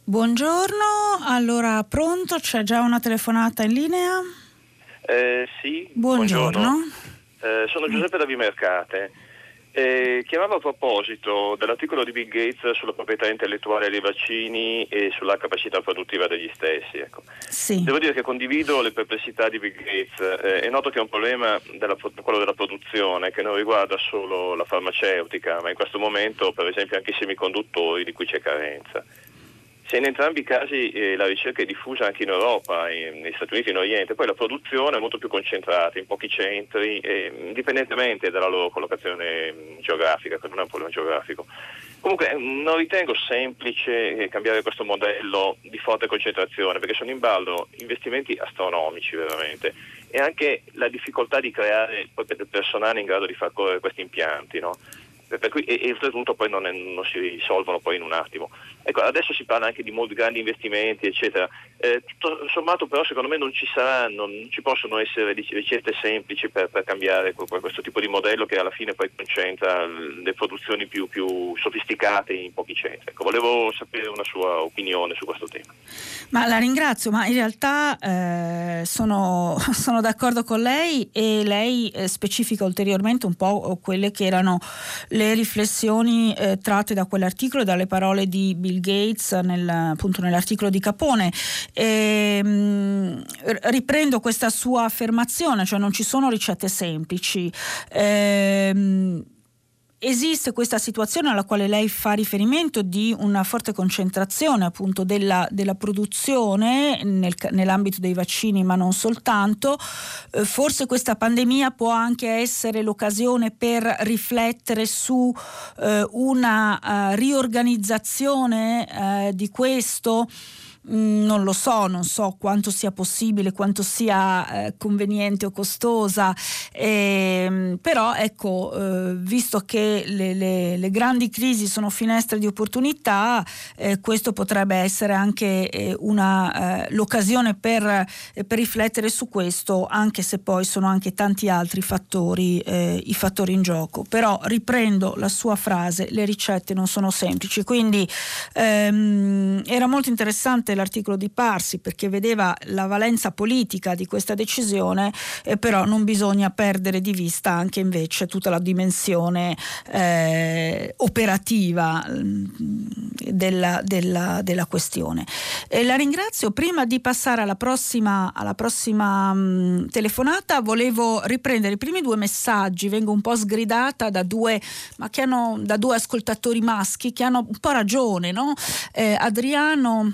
Speaker 2: Buongiorno, allora pronto? C'è già una telefonata in linea?
Speaker 3: Eh, sì.
Speaker 2: Buongiorno. buongiorno.
Speaker 3: Eh, sono Giuseppe da Vimercate. Eh, chiamavo a proposito dell'articolo di Bill Gates sulla proprietà intellettuale dei vaccini e sulla capacità produttiva degli stessi. Ecco.
Speaker 2: Sì.
Speaker 3: Devo dire che condivido le perplessità di Bill Gates. Eh, è noto che è un problema della, quello della produzione che non riguarda solo la farmaceutica, ma in questo momento per esempio anche i semiconduttori di cui c'è carenza. Se in entrambi i casi eh, la ricerca è diffusa anche in Europa, in, negli Stati Uniti e in Oriente, poi la produzione è molto più concentrata in pochi centri, eh, indipendentemente dalla loro collocazione mm, geografica, che non è un problema geografico. Comunque mm, non ritengo semplice eh, cambiare questo modello di forte concentrazione, perché sono in ballo investimenti astronomici veramente e anche la difficoltà di creare del personale in grado di far correre questi impianti. No? Cui, e, e oltretutto poi non, è, non, si risolvono poi in un attimo. Ecco, adesso si parla anche di molti grandi investimenti, eccetera. Eh, tutto sommato però secondo me non ci saranno, non ci possono essere ricette semplici per, per cambiare questo tipo di modello che alla fine poi concentra le produzioni più, più sofisticate in pochi centri. Ecco, volevo sapere una sua opinione su questo tema.
Speaker 2: Ma la ringrazio, ma in realtà eh, sono, sono, d'accordo con lei e lei eh, specifica ulteriormente un po' quelle che erano le riflessioni eh, tratte da quell'articolo e dalle parole di Bill Bill Gates nel, appunto nell'articolo di Capone. E, ehm, riprendo questa sua affermazione, cioè non ci sono ricette semplici. Eh, esiste questa situazione alla quale lei fa riferimento di una forte concentrazione appunto della, della produzione nel, nell'ambito dei vaccini ma non soltanto, eh, forse questa pandemia può anche essere l'occasione per riflettere su eh, una uh, riorganizzazione uh, di questo non lo so, non so quanto sia possibile, quanto sia eh, conveniente o costosa, eh, però ecco, eh, visto che le, le, le, grandi crisi sono finestre di opportunità, eh, questo potrebbe essere anche eh, una, eh, l'occasione per, per, riflettere su questo, anche se poi sono anche tanti altri fattori, i fattori in gioco. Però riprendo la sua frase, le ricette non sono semplici, quindi ehm, era molto interessante l'articolo di Parsi perché vedeva la valenza politica di questa decisione, eh, però non bisogna perdere di vista anche invece tutta la dimensione eh, operativa mm, della, della, della questione. Eh, la ringrazio. Prima di passare alla prossima, alla prossima mh, mm, telefonata volevo riprendere i primi due messaggi, vengo un po' sgridata da due, hanno, da due ascoltatori maschi che hanno un po' ragione, no? Eh, Adriano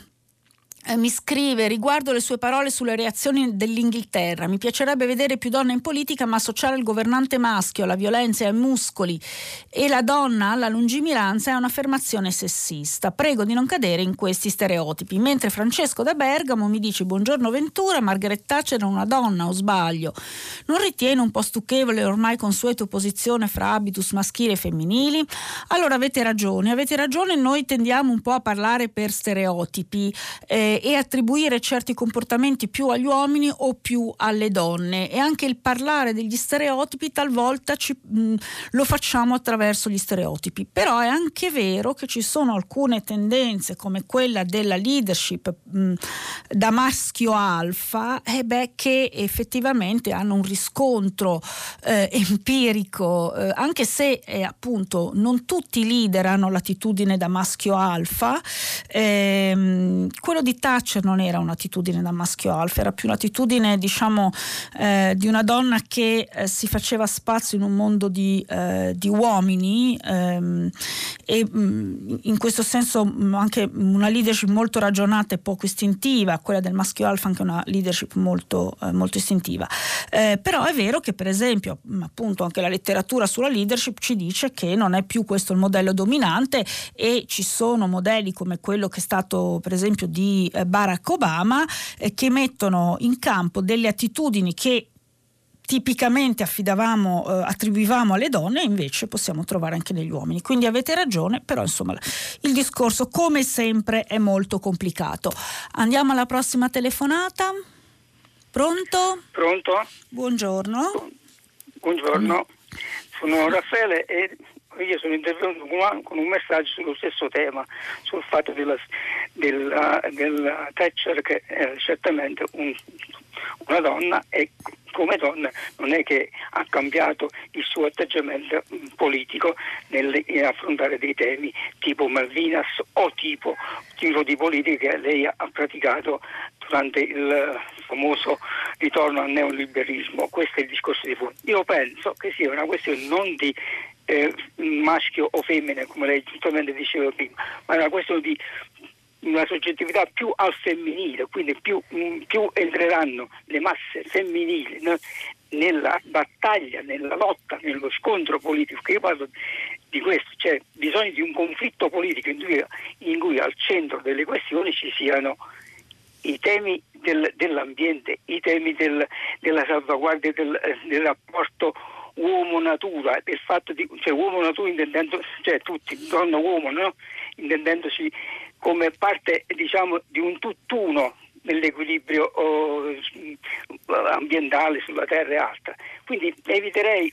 Speaker 2: mi scrive riguardo le sue parole sulle reazioni dell'Inghilterra. Mi piacerebbe vedere più donne in politica, ma associare il governante maschio alla violenza e ai muscoli e la donna alla lungimiranza è un'affermazione sessista. Prego di non cadere in questi stereotipi. Mentre Francesco da Bergamo mi dice: Buongiorno Ventura, Margaret Thatcher è una donna, o sbaglio? Non ritiene un po' stucchevole l'ormai consueta opposizione fra habitus maschili e femminili? Allora avete ragione, avete ragione, noi tendiamo un po' a parlare per stereotipi. Eh, e attribuire certi comportamenti più agli uomini o più alle donne. E anche il parlare degli stereotipi talvolta ci, mh, lo facciamo attraverso gli stereotipi. Però è anche vero che ci sono alcune tendenze come quella della leadership mh, da maschio alfa eh beh, che effettivamente hanno un riscontro eh, empirico eh, anche se eh, appunto non tutti i leader hanno l'attitudine da maschio alfa ehm, quello di Thatcher non era un'attitudine da maschio alfa, era più un'attitudine diciamo eh, di una donna che eh, si faceva spazio in un mondo di, eh, di uomini ehm, e mh, mm, in questo senso mh, mm, anche una leadership molto ragionata e poco istintiva, quella del maschio alfa anche una leadership molto, eh, molto istintiva. Eh, però è vero che per esempio mm, appunto anche la letteratura sulla leadership ci dice che non è più questo il modello dominante e ci sono modelli come quello che è stato per esempio di eh, Barack Obama eh, che mettono in campo delle attitudini che tipicamente affidavamo, eh, attribuivamo alle donne, invece possiamo trovare anche negli uomini. Quindi avete ragione, però insomma il discorso come sempre è molto complicato. Andiamo alla prossima telefonata. Pronto?
Speaker 4: Pronto?
Speaker 2: Buongiorno.
Speaker 4: Buongiorno, sono Raffaele e io sono intervenuto con un messaggio sullo stesso tema, sul fatto della, della, della Thatcher che è certamente un, una donna e come donna non è che ha cambiato il suo atteggiamento mm, politico nell'affrontare dei temi tipo Malvinas o tipo, tipo di politica che lei ha praticato durante il famoso ritorno al neoliberismo. Questo è il discorso di fondo. Io penso che sia una questione non di eh, maschio o femmine, come lei giustamente diceva prima, ma è una questione di una soggettività più al femminile, quindi più, mm, più entreranno le masse femminili nella battaglia, nella lotta, nello scontro politico, che io parlo di questo, cioè bisogno di un conflitto politico in cui, in cui al centro delle questioni ci siano i temi del, dell'ambiente, i temi del, della salvaguardia del, del rapporto uomo-natura, del fatto di, cioè uomo-natura intendendo, cioè tutti, donna-uomo, no? intendendosi come parte diciamo, di un tutt'uno nell'equilibrio oh, ambientale sulla terra e altra. Quindi eviterei,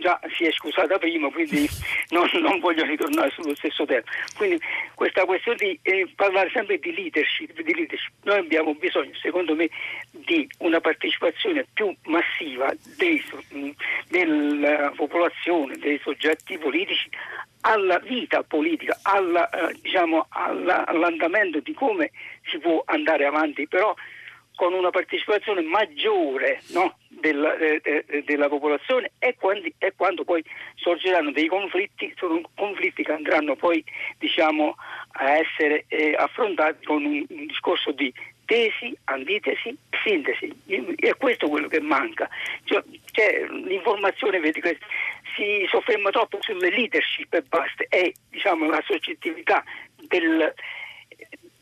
Speaker 4: già si è scusata prima, quindi non, non, voglio ritornare sullo stesso tema. Quindi questa questione di eh, parlare sempre di leadership, di leadership, noi abbiamo bisogno, secondo me, di una partecipazione più massiva dei, della popolazione, dei soggetti politici alla vita politica, alla, eh, diciamo, alla, all'andamento di come si può andare avanti, però con una partecipazione maggiore no, della, eh, eh, della, popolazione e quando, e quando, poi sorgeranno dei conflitti, sono conflitti che andranno poi diciamo, a essere eh, affrontati con un, un, discorso di tesi, antitesi, sintesi. E questo è quello che manca. Cioè, cioè, l'informazione vedi, si sofferma troppo sulle leadership e basta, e diciamo, la soggettività del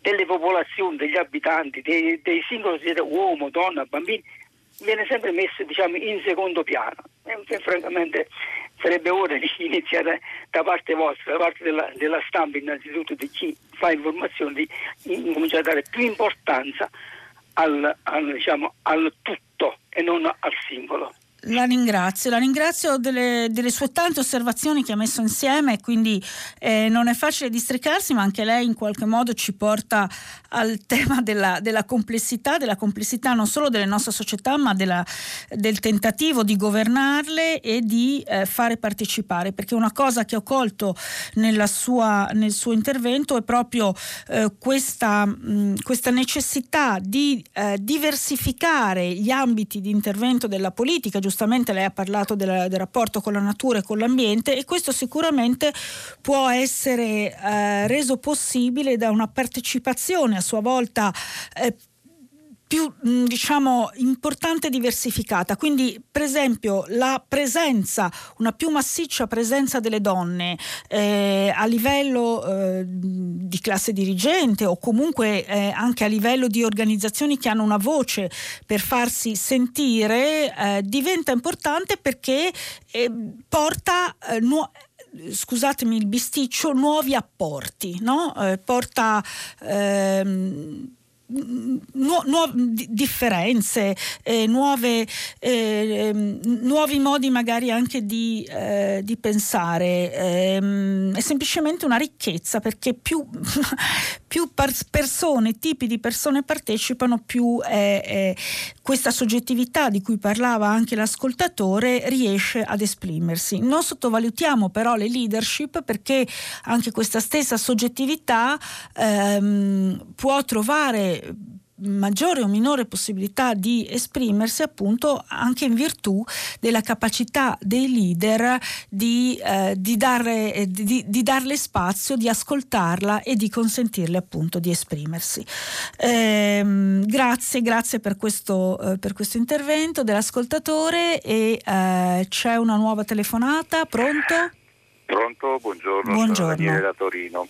Speaker 4: delle popolazioni, degli abitanti, dei, dei singoli uomo, donna, bambini, viene sempre messo diciamo, in secondo piano. E, francamente sarebbe ora di iniziare da parte vostra, da parte della, della stampa innanzitutto, di chi fa informazione, di cominciare a dare più importanza al, al, diciamo, al tutto e non al singolo.
Speaker 2: La ringrazio, la ringrazio delle, delle, sue tante osservazioni che ha messo insieme, quindi eh, non è facile districarsi, ma anche lei in qualche modo ci porta al tema della, della complessità, della complessità non solo delle nostre società, ma della, del tentativo di governarle e di eh, fare partecipare, perché una cosa che ho colto sua, nel suo intervento è proprio eh, questa, mh, questa, necessità di eh, diversificare gli ambiti di intervento della politica, giustamente lei ha parlato del, del, rapporto con la natura e con l'ambiente e questo sicuramente può essere eh, reso possibile da una partecipazione a sua volta eh, più diciamo importante e diversificata. Quindi, per esempio, la presenza, una più massiccia presenza delle donne eh, a livello eh, di classe dirigente o comunque eh, anche a livello di organizzazioni che hanno una voce per farsi sentire eh, diventa importante perché eh, porta nuovi scusatemi il bisticcio, nuovi apporti, no? eh, porta ehm, nu- nu- differenze, eh, nuove, eh, nuovi modi magari anche di, eh, di pensare. Ehm, è semplicemente una ricchezza perché più, più persone, tipi di persone partecipano, più questa soggettività di cui parlava anche l'ascoltatore riesce ad esprimersi. Non sottovalutiamo però le leadership perché anche questa stessa soggettività ehm, può trovare maggiore o minore possibilità di esprimersi appunto anche in virtù della capacità dei leader di, eh, di, dare, di, di, darle spazio, di ascoltarla e di consentirle appunto di esprimersi. Eh, grazie, grazie per questo, eh, per questo, intervento dell'ascoltatore e eh, c'è una nuova telefonata, pronto?
Speaker 5: Pronto, buongiorno,
Speaker 2: buongiorno.
Speaker 5: sono Daniele da Torino.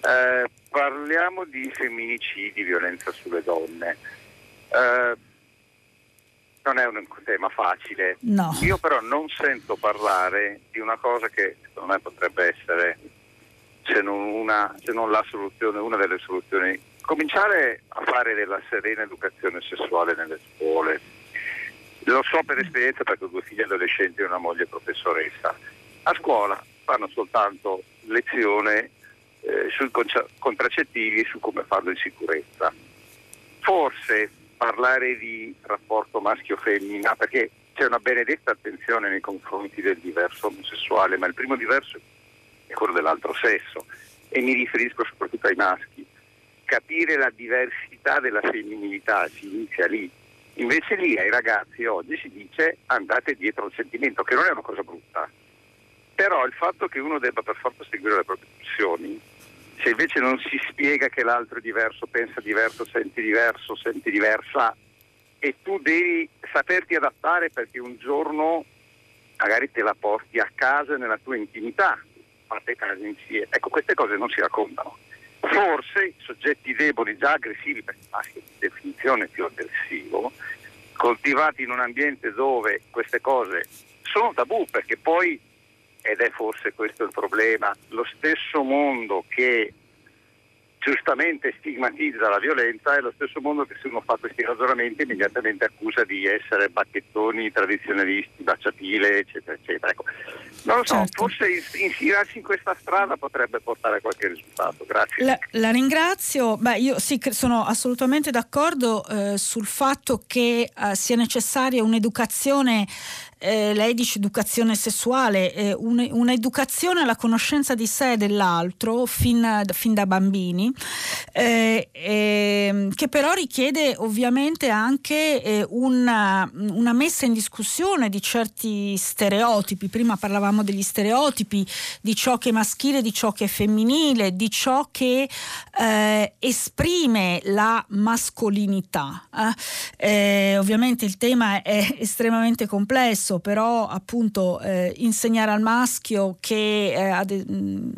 Speaker 5: Eh, parliamo di femminicidi, violenza sulle donne. Eh, non è un tema facile.
Speaker 2: No.
Speaker 5: Io però non sento parlare di una cosa che secondo me potrebbe essere, se non, una, se non la soluzione, una delle soluzioni, cominciare a fare della serena educazione sessuale nelle scuole. Lo so per esperienza perché ho due figli adolescenti e una moglie professoressa. A scuola fanno soltanto lezione sui contraccettivi e su come farlo in sicurezza. Forse parlare di rapporto maschio-femmina perché c'è una benedetta attenzione nei confronti del diverso omosessuale, ma il primo diverso è quello dell'altro sesso e mi riferisco soprattutto ai maschi. Capire la diversità della femminilità si inizia lì. Invece lì ai ragazzi oggi si dice andate dietro al sentimento, che non è una cosa brutta. Però il fatto che uno debba per forza seguire le proprie pulsioni, se invece non si spiega che l'altro è diverso, pensa diverso, senti diverso, senti diversa, e tu devi saperti adattare perché un giorno magari te la porti a casa nella tua intimità, fate casa insieme. Ecco, queste cose non si raccontano. Forse soggetti deboli, già aggressivi, perché maschio di definizione più aggressivo, coltivati in un ambiente dove queste cose sono tabù, perché poi, ed è forse questo il problema, lo stesso mondo che giustamente stigmatizza la violenza è lo stesso mondo che se uno fa questi ragionamenti immediatamente accusa di essere bacchettoni, tradizionalisti, baciapile, eccetera, eccetera. Ecco. Non lo so, certo. forse insilarsi in questa strada potrebbe portare a qualche risultato. Grazie.
Speaker 2: La, la ringrazio. Beh, io sì, sono assolutamente d'accordo eh, sul fatto che eh, sia necessaria un'educazione eh, lei dice educazione sessuale, eh, un, un'educazione alla conoscenza di sé e dell'altro fin, fin da bambini, eh, ehm, che però richiede ovviamente anche eh, una, una, messa in discussione di certi stereotipi. Prima parlavamo degli stereotipi, di ciò che è maschile, di ciò che è femminile, di ciò che eh, esprime la mascolinità. Eh. ovviamente il tema è estremamente complesso diverso, però appunto eh, insegnare al maschio che eh, de-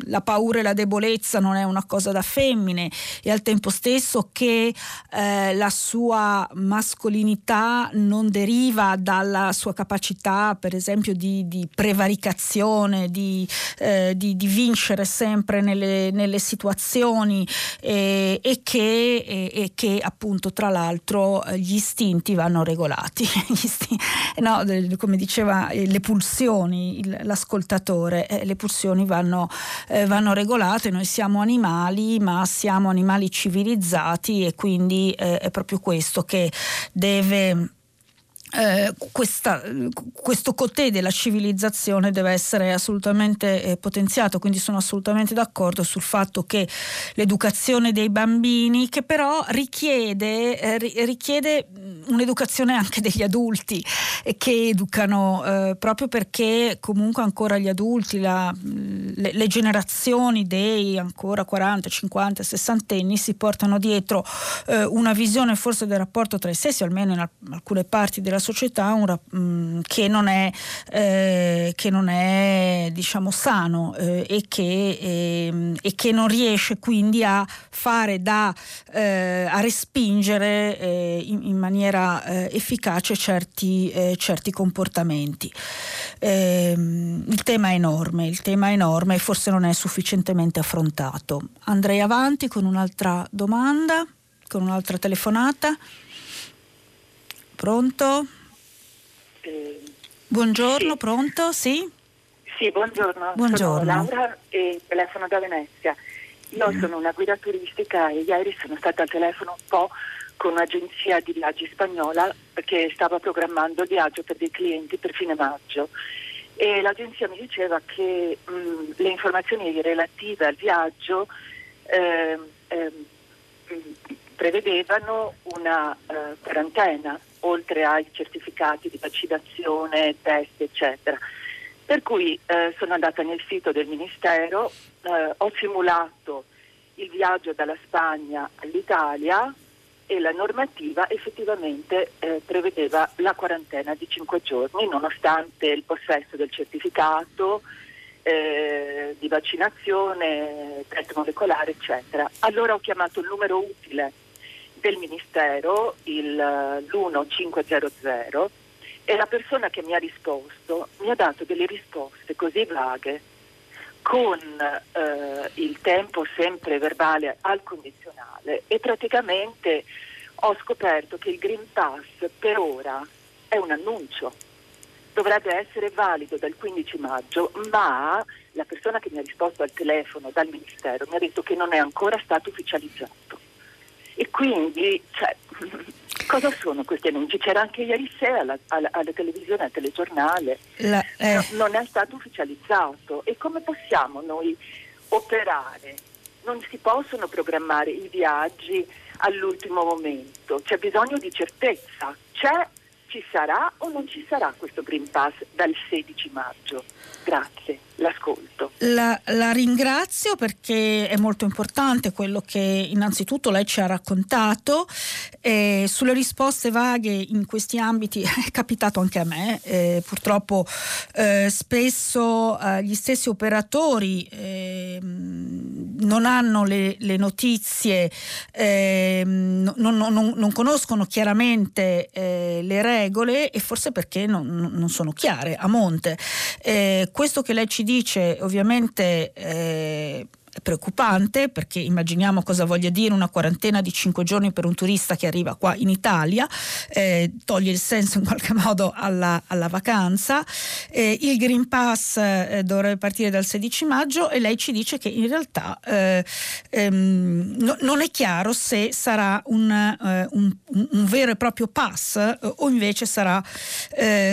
Speaker 2: la paura e la debolezza non è una cosa da femmine e al tempo stesso che eh, la sua mascolinità non deriva dalla sua capacità per esempio di, di prevaricazione, di, eh, di, di, vincere sempre nelle, nelle situazioni e, e, che, e, e, che, appunto tra l'altro gli istinti vanno regolati. Istinti, no, come diceva eh, le pulsioni, il, l'ascoltatore, eh, le pulsioni vanno, eh, vanno, regolate, noi siamo animali ma siamo animali civilizzati e quindi eh, è proprio questo che deve eh, questa, questo cotè della civilizzazione deve essere assolutamente eh, potenziato, quindi sono assolutamente d'accordo sul fatto che l'educazione dei bambini, che però richiede, eh, richiede un'educazione anche degli adulti che educano eh, proprio perché comunque ancora gli adulti, la, le, le, generazioni dei ancora 40, 50, 60 anni si portano dietro eh, una visione forse del rapporto tra i sessi, almeno in alcune parti della società un, mm, che non è, eh, che non è diciamo sano eh, e, che, eh, e, che, non riesce quindi a fare da eh, a respingere eh, in, in, maniera eh, efficace certi, certi comportamenti. Ehm, il tema è enorme, il tema è enorme e forse non è sufficientemente affrontato. Andrei avanti con un'altra domanda, con un'altra telefonata. Pronto? Eh, buongiorno, sì. pronto? Sì?
Speaker 6: Sì, buongiorno.
Speaker 2: buongiorno.
Speaker 6: Sono Laura e telefono da Venezia. Io mm. sono una guida turistica e ieri sono stata al telefono un po' con un'agenzia di viaggi spagnola che stava programmando il viaggio per dei clienti per fine maggio e l'agenzia mi diceva che mh, mm, le informazioni relative al viaggio eh, eh, prevedevano una eh, quarantena oltre ai certificati di vaccinazione, test, eccetera. Per cui eh, sono andata nel sito del Ministero, eh, ho simulato il viaggio dalla Spagna all'Italia e la normativa effettivamente eh, prevedeva la quarantena di 5 giorni nonostante il possesso del certificato eh, di vaccinazione, test molecolare, eccetera. Allora ho chiamato il numero utile del Ministero, il, l'1500, e la persona che mi ha risposto mi ha dato delle risposte così vaghe, con eh, il tempo sempre verbale al condizionale e praticamente ho scoperto che il Green Pass per ora è un annuncio. Dovrebbe essere valido dal 15 maggio, ma la persona che mi ha risposto al telefono dal Ministero mi ha detto che non è ancora stato ufficializzato. E quindi cioè, Cosa sono questi annunci? C'era anche ieri sera alla, alla, alla televisione, al telegiornale. La, eh. no, non è stato ufficializzato. E come possiamo noi operare? Non si possono programmare i viaggi all'ultimo momento, c'è bisogno di certezza. C'è, ci sarà o non ci sarà questo Green Pass dal 16 maggio? Grazie l'ascolto.
Speaker 2: La, la, ringrazio perché è molto importante quello che innanzitutto lei ci ha raccontato. Eh, sulle risposte vaghe in questi ambiti è capitato anche a me. Eh, purtroppo eh, spesso eh, gli stessi operatori ehm, non hanno le, le notizie, ehm, non, non, non, conoscono chiaramente eh, le regole e forse perché non, non sono chiare a monte. Questo che lei ci dice ovviamente eh, preoccupante perché immaginiamo cosa voglia dire una quarantena di cinque giorni per un turista che arriva qua in Italia, eh, toglie il senso in qualche modo alla, alla vacanza. Eh, il Green Pass eh, dovrebbe partire dal 16 maggio e lei ci dice che in realtà eh, ehm, no, non è chiaro se sarà un, eh, un, un vero e proprio pass eh, o invece sarà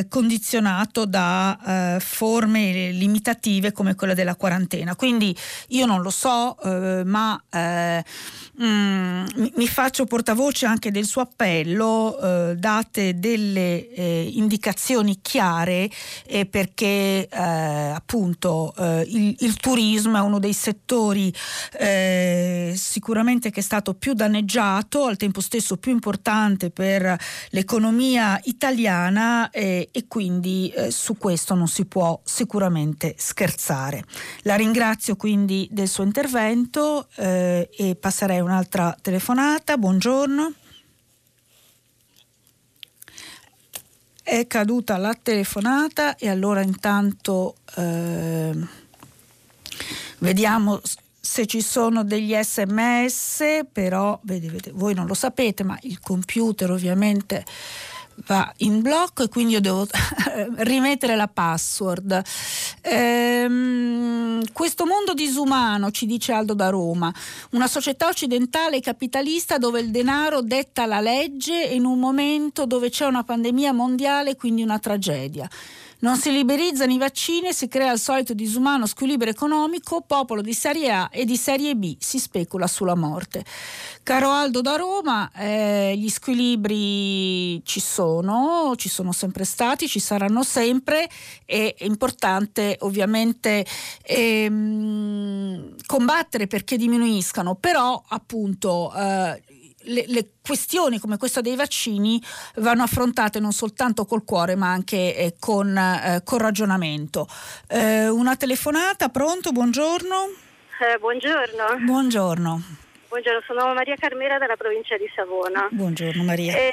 Speaker 2: condizionato da forme limitative come quella della quarantena. Quindi io non lo so, eh, ma eh, mm, mi faccio portavoce anche del suo appello, eh, date delle eh, indicazioni chiare eh, perché eh, appunto il, il, turismo è uno dei settori sicuramente che è stato più danneggiato, al tempo stesso più importante per l'economia italiana e quindi su questo non si può sicuramente scherzare. La ringrazio quindi del suo intervento eh, e passerei un'altra telefonata. Buongiorno. È caduta la telefonata e allora intanto eh, vediamo se ci sono degli sms, però vedete, voi non lo sapete, ma il computer ovviamente va in blocco e quindi io devo rimettere la password. Ehm, questo mondo disumano, ci dice Aldo da Roma, una società occidentale capitalista dove il denaro detta la legge in un momento dove c'è una pandemia mondiale, quindi una tragedia. Non si liberizzano i vaccini e si crea il solito disumano squilibrio economico, popolo di serie A e di serie B, si specula sulla morte. Caro Aldo da Roma, eh, gli squilibri ci sono, ci sono sempre stati, ci saranno sempre, è importante ovviamente ehm, combattere perché diminuiscano, però appunto eh, le, le, questioni come questa dei vaccini vanno affrontate non soltanto col cuore ma anche eh, con, eh, con, ragionamento. Eh, una telefonata, pronto? Buongiorno.
Speaker 7: Eh, buongiorno.
Speaker 2: Buongiorno.
Speaker 7: Buongiorno, sono Maria Carmera della provincia di Savona.
Speaker 2: Buongiorno Maria.
Speaker 7: Eh,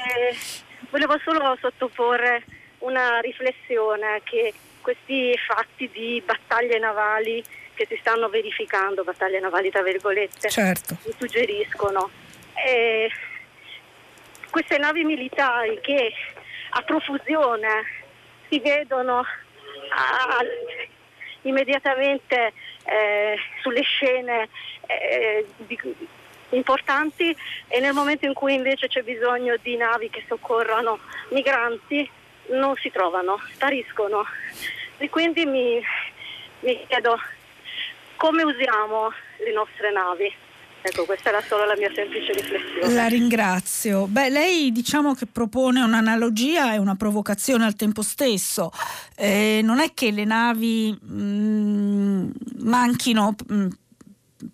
Speaker 7: volevo solo sottoporre una riflessione che questi fatti di battaglie navali che si stanno verificando, battaglie navali tra virgolette,
Speaker 2: certo.
Speaker 7: mi suggeriscono eh, queste navi militari che a profusione si vedono a, immediatamente eh, sulle scene eh, di, importanti e nel momento in cui invece c'è bisogno di navi che soccorrano migranti non si trovano, spariscono. E quindi mi, mi chiedo come usiamo le nostre navi. Ecco, questa era solo la mia semplice riflessione.
Speaker 2: La ringrazio. Beh, lei diciamo che propone un'analogia e una provocazione al tempo stesso. Eh, non è che le navi mh, mm, manchino mh, mm,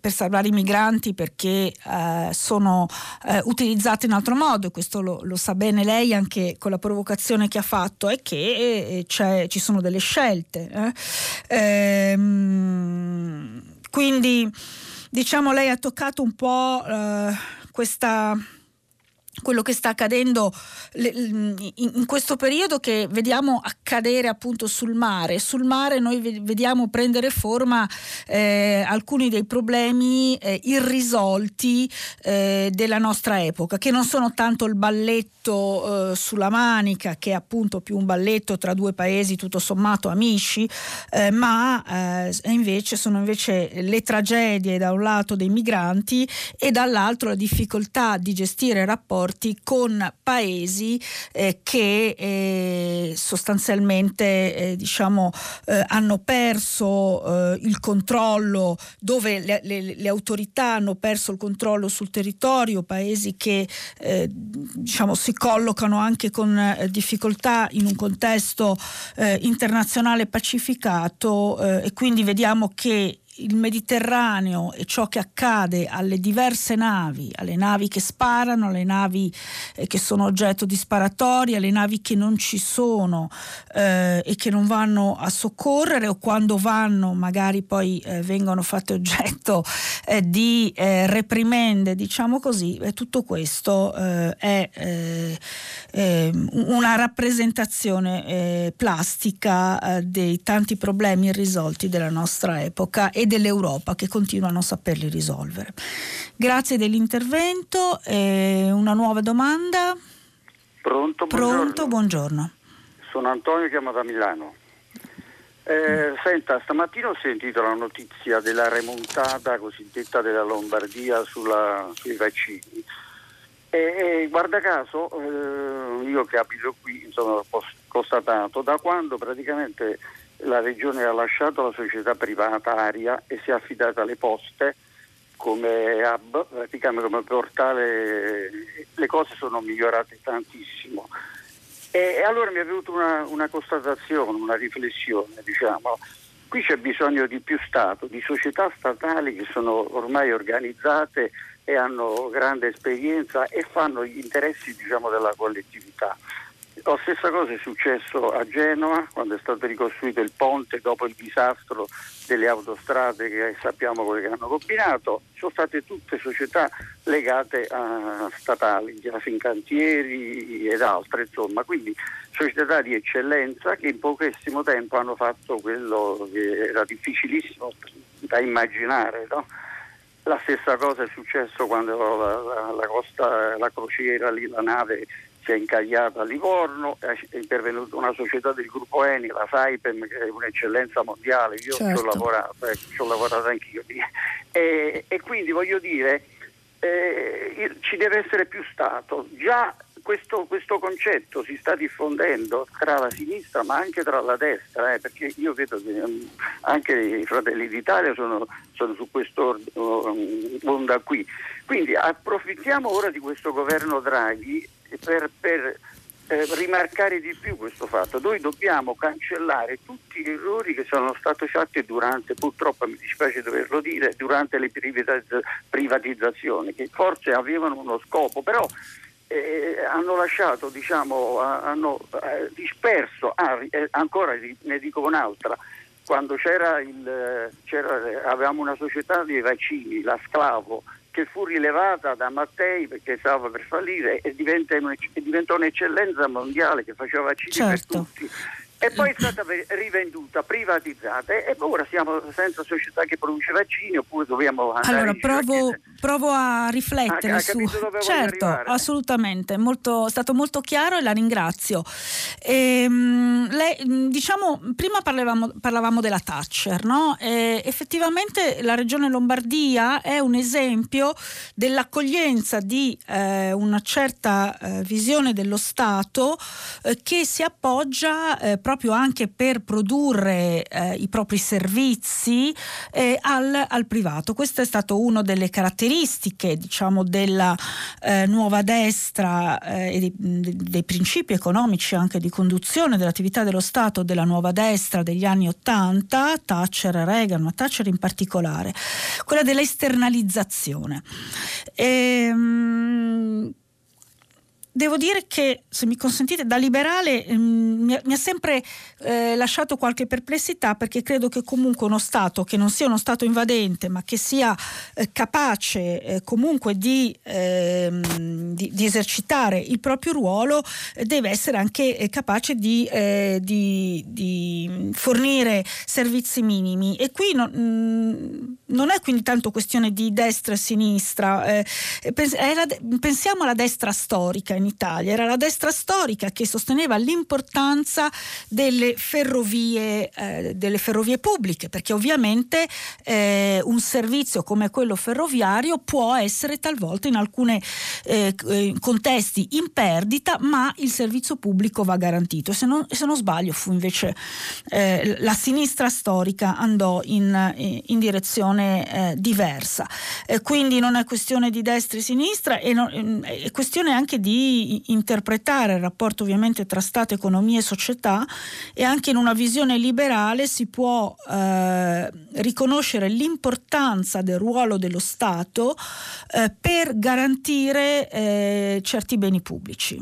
Speaker 2: per salvare i migranti perché eh, sono eh, utilizzate in altro modo, e questo lo, lo, sa bene lei anche con la provocazione che ha fatto, è che eh, ci sono delle scelte. Eh. Ehm, quindi diciamo lei ha toccato un po' eh, questa quello che sta accadendo in questo periodo che vediamo accadere appunto sul mare. Sul mare noi vediamo prendere forma eh, alcuni dei problemi eh, irrisolti eh, della nostra epoca, che non sono tanto il balletto eh, sulla manica, che è appunto più un balletto tra due paesi tutto sommato amici, eh, ma eh, invece sono invece le tragedie da un lato dei migranti e dall'altro la difficoltà di gestire rapporti rapporti con paesi eh, che eh, sostanzialmente eh, diciamo, eh, hanno perso eh, il controllo, dove le, le, le, autorità hanno perso il controllo sul territorio, paesi che diciamo, si collocano anche con difficoltà in un contesto internazionale pacificato e quindi vediamo che il Mediterraneo e ciò che accade alle diverse navi, alle navi che sparano, alle navi eh, che sono oggetto di sparatorie, alle navi che non ci sono eh, e che non vanno a soccorrere o quando vanno magari poi eh, vengono fatte oggetto eh, di eh, reprimende, diciamo così, tutto questo eh, è una rappresentazione plastica dei tanti problemi irrisolti della nostra epoca e dell'Europa che continua a non saperli risolvere. Grazie dell'intervento. Eh, una nuova domanda?
Speaker 8: Pronto?
Speaker 2: Pronto, buongiorno. buongiorno.
Speaker 8: Sono Antonio, chiamo da Milano. Eh, senta, stamattina ho sentito la notizia della remontata cosiddetta della Lombardia sulla, sui vaccini. E, e, guarda caso, eh, io che abito qui, insomma, ho constatato da quando praticamente la regione ha lasciato la società privata Aria e si è affidata alle poste come hub, praticamente come portale, le cose sono migliorate tantissimo. E, allora mi è venuta una, una, constatazione, una riflessione, diciamo. Qui c'è bisogno di più Stato, di società statali che sono ormai organizzate e hanno grande esperienza e fanno gli interessi diciamo, della collettività. La stessa cosa è successo a Genova quando è stato ricostruito il ponte dopo il disastro delle autostrade che sappiamo quello che hanno combinato. Sono state tutte società legate a statali, a Fincantieri ed altre, insomma, quindi società di eccellenza che in pochissimo tempo hanno fatto quello che era difficilissimo da immaginare. No? La stessa cosa è successo quando la, la, la, costa, la crociera, lì, la nave si è incagliata a Livorno, è intervenuta una società del gruppo Eni, la Saipem, che è un'eccellenza mondiale, io certo. ci ho lavorato, eh, ci ho lavorato anch'io. E, e quindi voglio dire, eh, ci deve essere più Stato. Già questo, questo, concetto si sta diffondendo tra la sinistra ma anche tra la destra, eh, perché io vedo che um, anche i fratelli d'Italia sono, sono su questo um, onda qui. Quindi approfittiamo ora di questo governo Draghi per, per eh, rimarcare di più questo fatto. Noi dobbiamo cancellare tutti gli errori che sono stati fatti durante, purtroppo mi dispiace doverlo dire, durante le privatizzazioni, che forse avevano uno scopo, però eh, hanno lasciato, diciamo, hanno eh, disperso, ah, eh, ancora ne dico un'altra, quando c'era il, c'era, avevamo una società di vaccini, la Sclavo, che fu rilevata da Mattei perché stava per fallire e, diventò un'eccellenza mondiale che faceva vaccini certo. per tutti e poi è stata rivenduta, privatizzata e ora siamo senza società che produce vaccini oppure dobbiamo andare
Speaker 2: allora provo, provo a riflettere ah, su certo assolutamente molto, è stato molto chiaro e la ringrazio. Ehm, lei, diciamo prima parlavamo, parlavamo della Thatcher no? e effettivamente la regione Lombardia è un esempio dell'accoglienza di eh, una certa eh, visione dello Stato eh, che si appoggia eh, proprio anche per produrre eh, i propri servizi eh, al, al, privato. Questa è stata una delle caratteristiche diciamo, della eh, nuova destra eh, e dei, dei, principi economici anche di conduzione dell'attività dello Stato della nuova destra degli anni Ottanta, Thatcher Reagan, ma Thatcher in particolare, quella dell'esternalizzazione. Ehm, devo dire che, se mi consentite, da liberale ehm, mi, ha sempre eh, lasciato qualche perplessità perché credo che comunque uno Stato che non sia uno Stato invadente ma che sia eh, capace eh, comunque di, ehm, di, di, esercitare il proprio ruolo eh, deve essere anche eh, capace di, eh, di, fornire servizi minimi. E qui no, mh, mm, non è quindi tanto questione di destra e sinistra, pens- la, pensiamo alla destra storica in Italia. Era la destra storica che sosteneva l'importanza delle ferrovie, eh, delle ferrovie pubbliche, perché ovviamente eh, un servizio come quello ferroviario può essere talvolta in alcuni eh, eh, contesti in perdita, ma il servizio pubblico va garantito. Se non, se non sbaglio fu invece eh, la sinistra storica andò in, in direzione diversa. quindi non è questione di destra e sinistra, e non, è questione anche di interpretare il rapporto ovviamente tra Stato, economia e società e anche in una visione liberale si può eh, riconoscere l'importanza del ruolo dello Stato eh, per garantire eh, certi beni pubblici.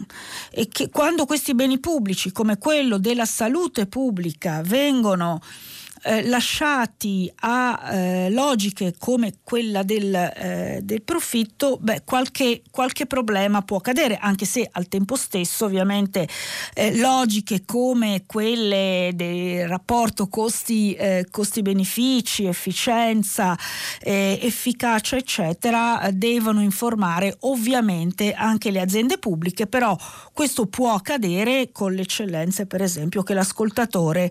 Speaker 2: E che quando questi beni pubblici come quello della salute pubblica vengono eh, lasciati a eh, logiche come quella del, eh, del profitto, beh, qualche, qualche, problema può cadere, anche se al tempo stesso ovviamente eh, logiche come quelle del rapporto costi, eh, costi-benefici, efficienza, efficacia, eccetera, devono informare ovviamente anche le aziende pubbliche, però questo può accadere con le eccellenze, per esempio, che l'ascoltatore,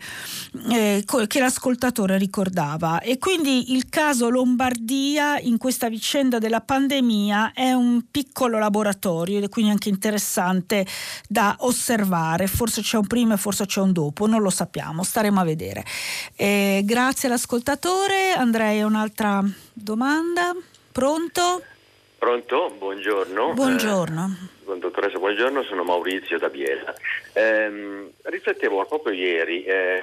Speaker 2: che l'ascoltatore l'ascoltatore ricordava. E quindi il caso Lombardia in questa vicenda della pandemia è un piccolo laboratorio ed è quindi anche interessante da osservare. Forse c'è un prima e forse c'è un dopo, non lo sappiamo, staremo a vedere. Eh, grazie all'ascoltatore. Andrei a un'altra domanda. Pronto?
Speaker 9: Pronto, buongiorno.
Speaker 2: Buongiorno.
Speaker 9: Eh, dottoressa, buongiorno, sono Maurizio da Biella. Eh, riflettevo proprio ieri, eh,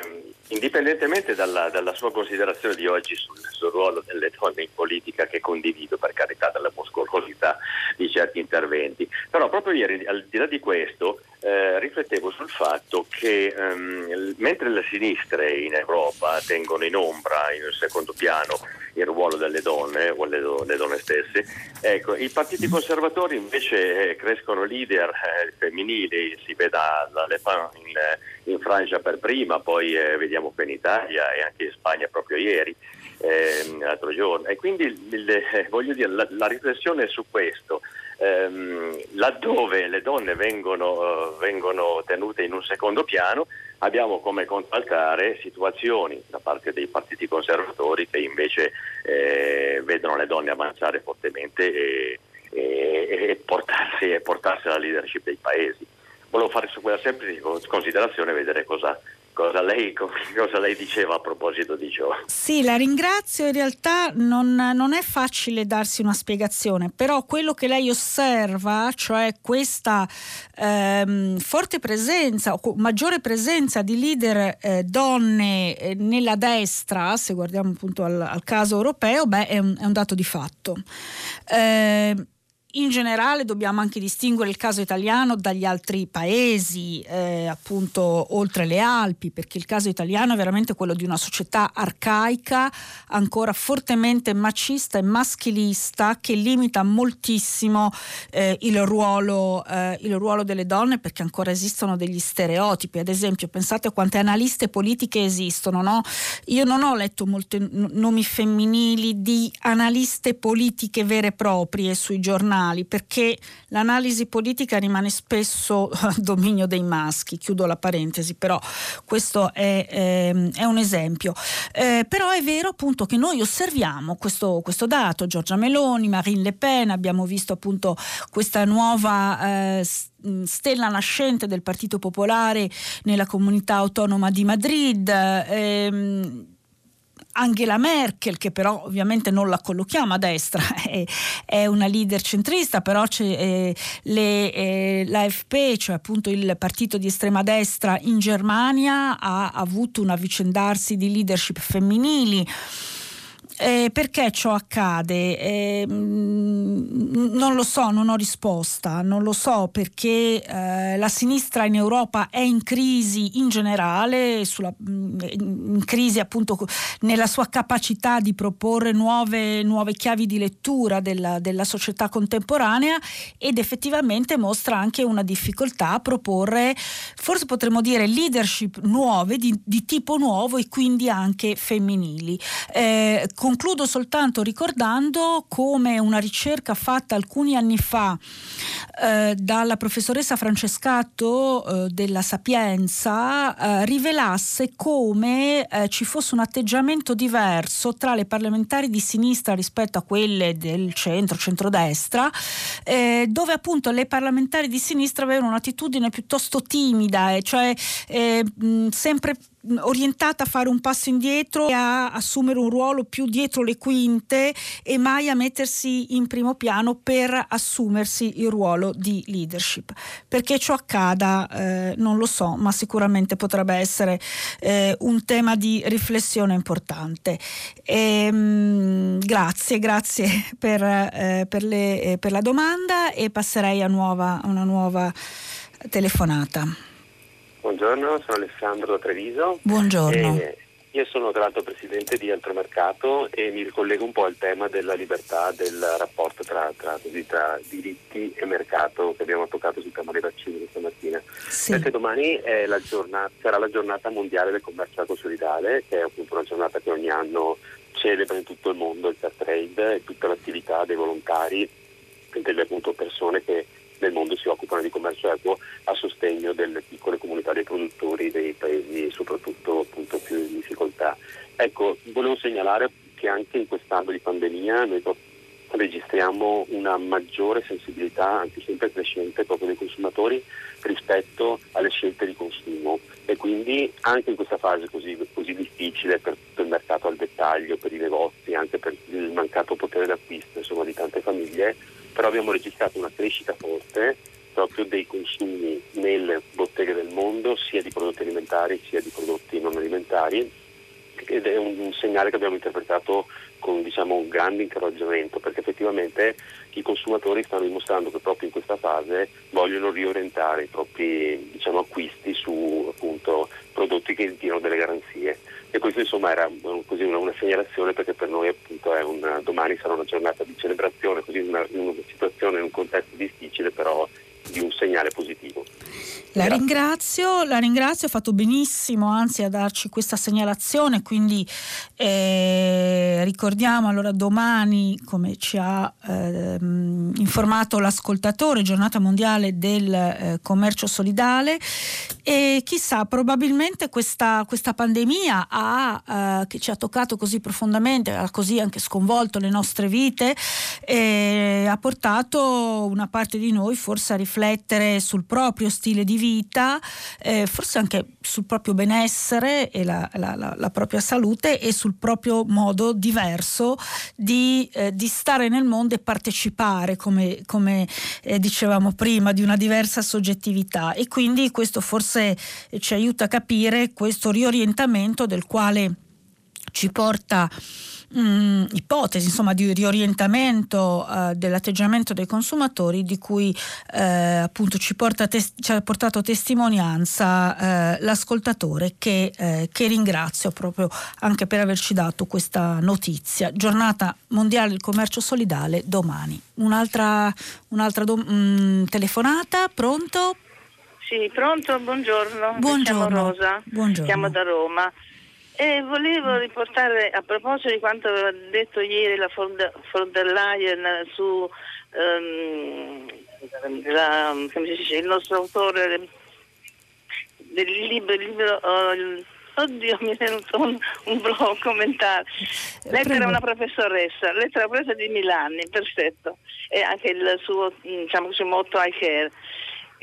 Speaker 9: indipendentemente dalla, dalla, sua considerazione di oggi sul, sul, ruolo delle donne in politica, che condivido per carità dalla muscolosità di certi interventi, però proprio ieri, al di là di questo, eh, riflettevo sul fatto che ehm, mentre le sinistre in Europa tengono in ombra, in secondo piano, il ruolo delle donne o le, le donne stesse, ecco, i partiti conservatori invece eh, crescono leader eh, femminili, si veda la Le Pen in, in Francia per prima, poi eh, vediamo qui in Italia e anche in Spagna proprio ieri, eh, l'altro giorno. E quindi il, eh, voglio dire, la, la riflessione è su questo. Ehm, laddove le donne vengono, vengono, tenute in un secondo piano, abbiamo come contraltare situazioni da parte dei partiti conservatori che invece eh, vedono le donne avanzare fortemente e, e, e, portarsi, e portarsi alla leadership dei paesi. Volevo fare su quella semplice considerazione vedere cosa, cosa lei, cosa lei, diceva a proposito di ciò.
Speaker 2: Sì, la ringrazio. In realtà non, non, è facile darsi una spiegazione, però quello che lei osserva, cioè questa ehm, forte presenza o maggiore presenza di leader eh, donne eh, nella destra, se guardiamo appunto al, al caso europeo, beh, è un, è un dato di fatto. Eh, in generale dobbiamo anche distinguere il caso italiano dagli altri paesi, eh, appunto oltre le Alpi, perché il caso italiano è veramente quello di una società arcaica, ancora fortemente macista e maschilista, che limita moltissimo eh, il, ruolo, eh, il, ruolo, delle donne, perché ancora esistono degli stereotipi. Ad esempio, pensate a quante analiste politiche esistono. No? Io non ho letto molti nomi femminili di analiste politiche vere e proprie sui giornali giornali perché l'analisi politica rimane spesso dominio dei maschi, chiudo la parentesi, però questo è, eh, è un esempio. Eh, però è vero appunto che noi osserviamo questo, questo, dato, Giorgia Meloni, Marine Le Pen, abbiamo visto appunto questa nuova eh, stella nascente del Partito Popolare nella comunità autonoma di Madrid. Ehm, Angela Merkel, che però ovviamente non la collochiamo a destra, è, è una leader centrista, però eh, le, eh, l'AFP, cioè appunto il partito di estrema destra in Germania, ha avuto un avvicendarsi di leadership femminili. Eh, perché ciò accade? Eh, non lo so, non ho risposta, non lo so perché eh, la sinistra in Europa è in crisi in generale, sulla, in crisi appunto nella sua capacità di proporre nuove, nuove chiavi di lettura della, della, società contemporanea ed effettivamente mostra anche una difficoltà a proporre, forse potremmo dire, leadership nuove, di, di tipo nuovo e quindi anche femminili. Eh, concludo soltanto ricordando come una ricerca fatta alcuni anni fa eh, dalla professoressa Francescato eh, della Sapienza eh, rivelasse come eh, ci fosse un atteggiamento diverso tra le parlamentari di sinistra rispetto a quelle del centro, centrodestra, eh, dove appunto le parlamentari di sinistra avevano un'attitudine piuttosto timida, cioè mh, sempre orientata a fare un passo indietro e a assumere un ruolo più dietro le quinte e mai a mettersi in primo piano per assumersi il ruolo di leadership. Perché ciò accada eh, non lo so, ma sicuramente potrebbe essere eh, un tema di riflessione importante. E, ehm, mh, grazie, grazie per, eh, per, le, eh, per, la domanda e passerei a, nuova, a una nuova telefonata.
Speaker 10: Buongiorno, sono Alessandro Treviso.
Speaker 2: Buongiorno.
Speaker 10: E io sono tra l'altro presidente di Altromercato e mi ricollego un po' al tema della libertà del rapporto tra, tra, tra diritti e mercato che abbiamo toccato sul tema dei vaccini questa mattina. Sì. Perché domani la giornata, sarà la giornata mondiale del commercio solidale, che è appunto una giornata che ogni anno celebra in tutto il mondo il fair trade e tutta l'attività dei volontari delle appunto, persone che nel mondo si occupano di commercio equo a sostegno delle piccole comunità dei produttori dei paesi soprattutto appunto, più in difficoltà. Ecco, volevo segnalare che anche in quest'anno di pandemia noi registriamo una maggiore sensibilità, anche sempre crescente, proprio dei consumatori rispetto alle scelte di consumo. E quindi anche in questa fase così, così difficile per tutto il mercato al dettaglio, per i negozi, anche per il mancato potere d'acquisto insomma, di tante famiglie, però abbiamo registrato una crescita forte proprio dei consumi nelle botteghe del mondo, sia di prodotti alimentari sia di prodotti non alimentari ed è un, segnale che abbiamo interpretato con diciamo, un grande incoraggiamento perché effettivamente i consumatori stanno dimostrando che proprio in questa fase vogliono riorientare i propri diciamo, acquisti su appunto, prodotti che diano delle garanzie. E questo insomma era così, una, una, segnalazione perché per noi appunto una, domani sarà una giornata di celebrazione, così una, una situazione, in un contesto difficile però di un segnale positivo.
Speaker 2: La ringrazio, la ringrazio, ha fatto benissimo anzi a darci questa segnalazione, quindi eh, ricordiamo allora domani, come ci ha eh, informato l'ascoltatore, giornata mondiale del eh, commercio solidale e chissà, probabilmente questa, questa pandemia ha, eh, che ci ha toccato così profondamente, ha così anche sconvolto le nostre vite, ha portato una parte di noi forse a riflettere sul proprio stile di vita, eh, forse anche sul proprio benessere e la, la, la, la, propria salute e sul proprio modo diverso di, eh, di stare nel mondo e partecipare, come, come eh, dicevamo prima, di una diversa soggettività. E quindi questo forse ci aiuta a capire questo riorientamento del quale ci porta mh, mm, ipotesi insomma, di riorientamento uh, dell'atteggiamento dei consumatori di cui uh, appunto ci, tes- ci, ha portato testimonianza uh, l'ascoltatore che, che, ringrazio proprio anche per averci dato questa notizia. Giornata mondiale del commercio solidale domani. Un'altra, un'altra do- mh, mm, telefonata, pronto?
Speaker 11: Sì, pronto, buongiorno.
Speaker 2: Buongiorno.
Speaker 11: Mi Rosa,
Speaker 2: buongiorno.
Speaker 11: chiamo da Roma. E volevo riportare, a proposito di quanto aveva detto ieri la von der Leyen su um, la, dice, il nostro autore del libro, il libro oh, oddio mi è venuto un, un blocco commentare lettera a una professoressa lettera presa di Milani perfetto. E anche il suo diciamo così motto I care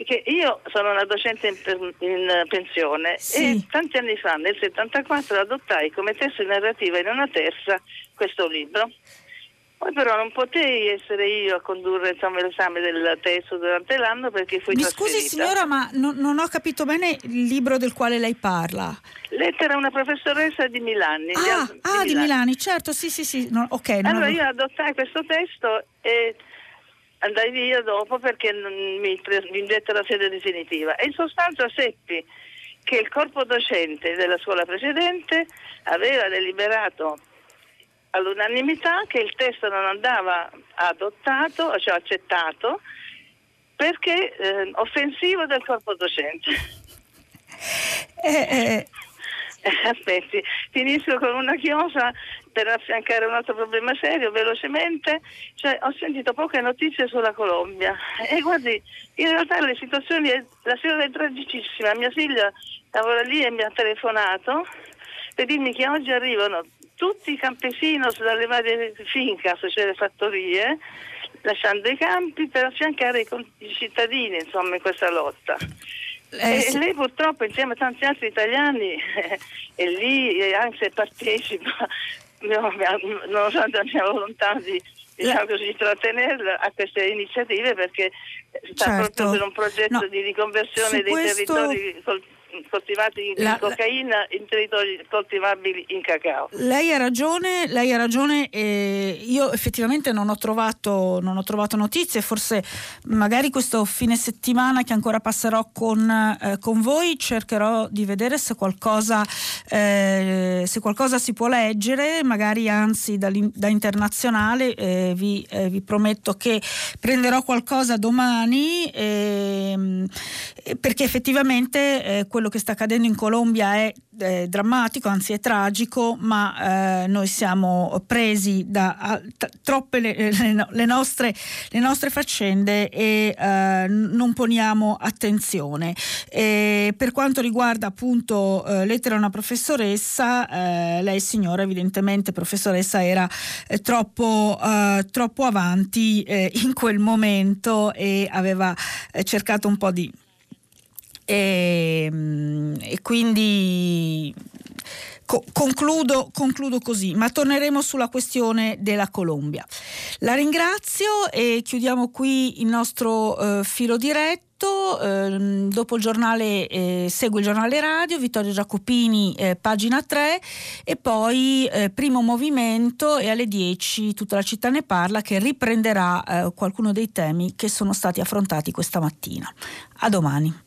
Speaker 11: che io sono una docente in, in pensione sì. e tanti anni fa, nel 74, adottai come testo narrativa in una terza questo libro. Poi però non potei essere io a condurre insomma, l'esame del testo durante l'anno perché fui
Speaker 2: Mi
Speaker 11: trasferita.
Speaker 2: scusi signora, ma non, non, ho capito bene il libro del quale lei parla.
Speaker 11: Lettera a una professoressa di Milani.
Speaker 2: Ah,
Speaker 11: di,
Speaker 2: ah, di, Milani. Milani. certo, sì, sì, sì. No, okay,
Speaker 11: allora
Speaker 2: avevo...
Speaker 11: io adottai questo testo e andai via dopo perché mi, mi indette la sede definitiva e in sostanza seppi che il corpo docente della scuola precedente aveva deliberato all'unanimità che il testo non andava adottato, cioè accettato, perché eh, offensivo del corpo docente.
Speaker 2: Eh, eh,
Speaker 11: aspetti, finisco con una chiosa per affiancare un altro problema serio velocemente. Cioè, ho sentito poche notizie sulla Colombia e guardi, in realtà le situazioni, la situazione è tragicissima. Mia figlia lavora lì e mi ha telefonato per dirmi che oggi arrivano tutti i campesinos dalle varie fincas, cioè le fattorie, lasciando i campi per affiancare i, cittadini insomma, in questa lotta. Eh, e lei purtroppo insieme a tanti altri italiani eh, è lì e anche se partecipa, nonostante la mia volontà di, diciamo così, trattenerla a queste iniziative perché sta certo. proprio per un progetto no. di riconversione dei questo... territori coltivati coltivati in la, cocaina in territori coltivabili in cacao.
Speaker 2: Lei ha ragione, lei ha ragione eh, io effettivamente non ho, trovato, non ho, trovato, notizie, forse magari questo fine settimana che ancora passerò con, eh, con voi cercherò di vedere se qualcosa, eh, se qualcosa si può leggere, magari anzi da, da internazionale vi, eh, vi, prometto che prenderò qualcosa domani ehm, perché effettivamente eh, quello che sta accadendo in Colombia è eh, drammatico, anzi è tragico, ma eh, noi siamo presi da a, t- troppe le, le, le, nostre, le, nostre, faccende e eh, non poniamo attenzione. E per quanto riguarda appunto eh, lettera a una professoressa, eh, lei signora evidentemente professoressa era eh, troppo, troppo avanti in quel momento e aveva cercato un po' di e, ehm, e quindi co- concludo, concludo così, ma torneremo sulla questione della Colombia. La ringrazio e chiudiamo qui il nostro eh, filo diretto. Eh, dopo il giornale eh, segue il giornale radio, Vittorio Giacopini, eh, pagina 3 e poi eh, primo movimento e alle 10 tutta la città ne parla che riprenderà eh, qualcuno dei temi che sono stati affrontati questa mattina. A domani.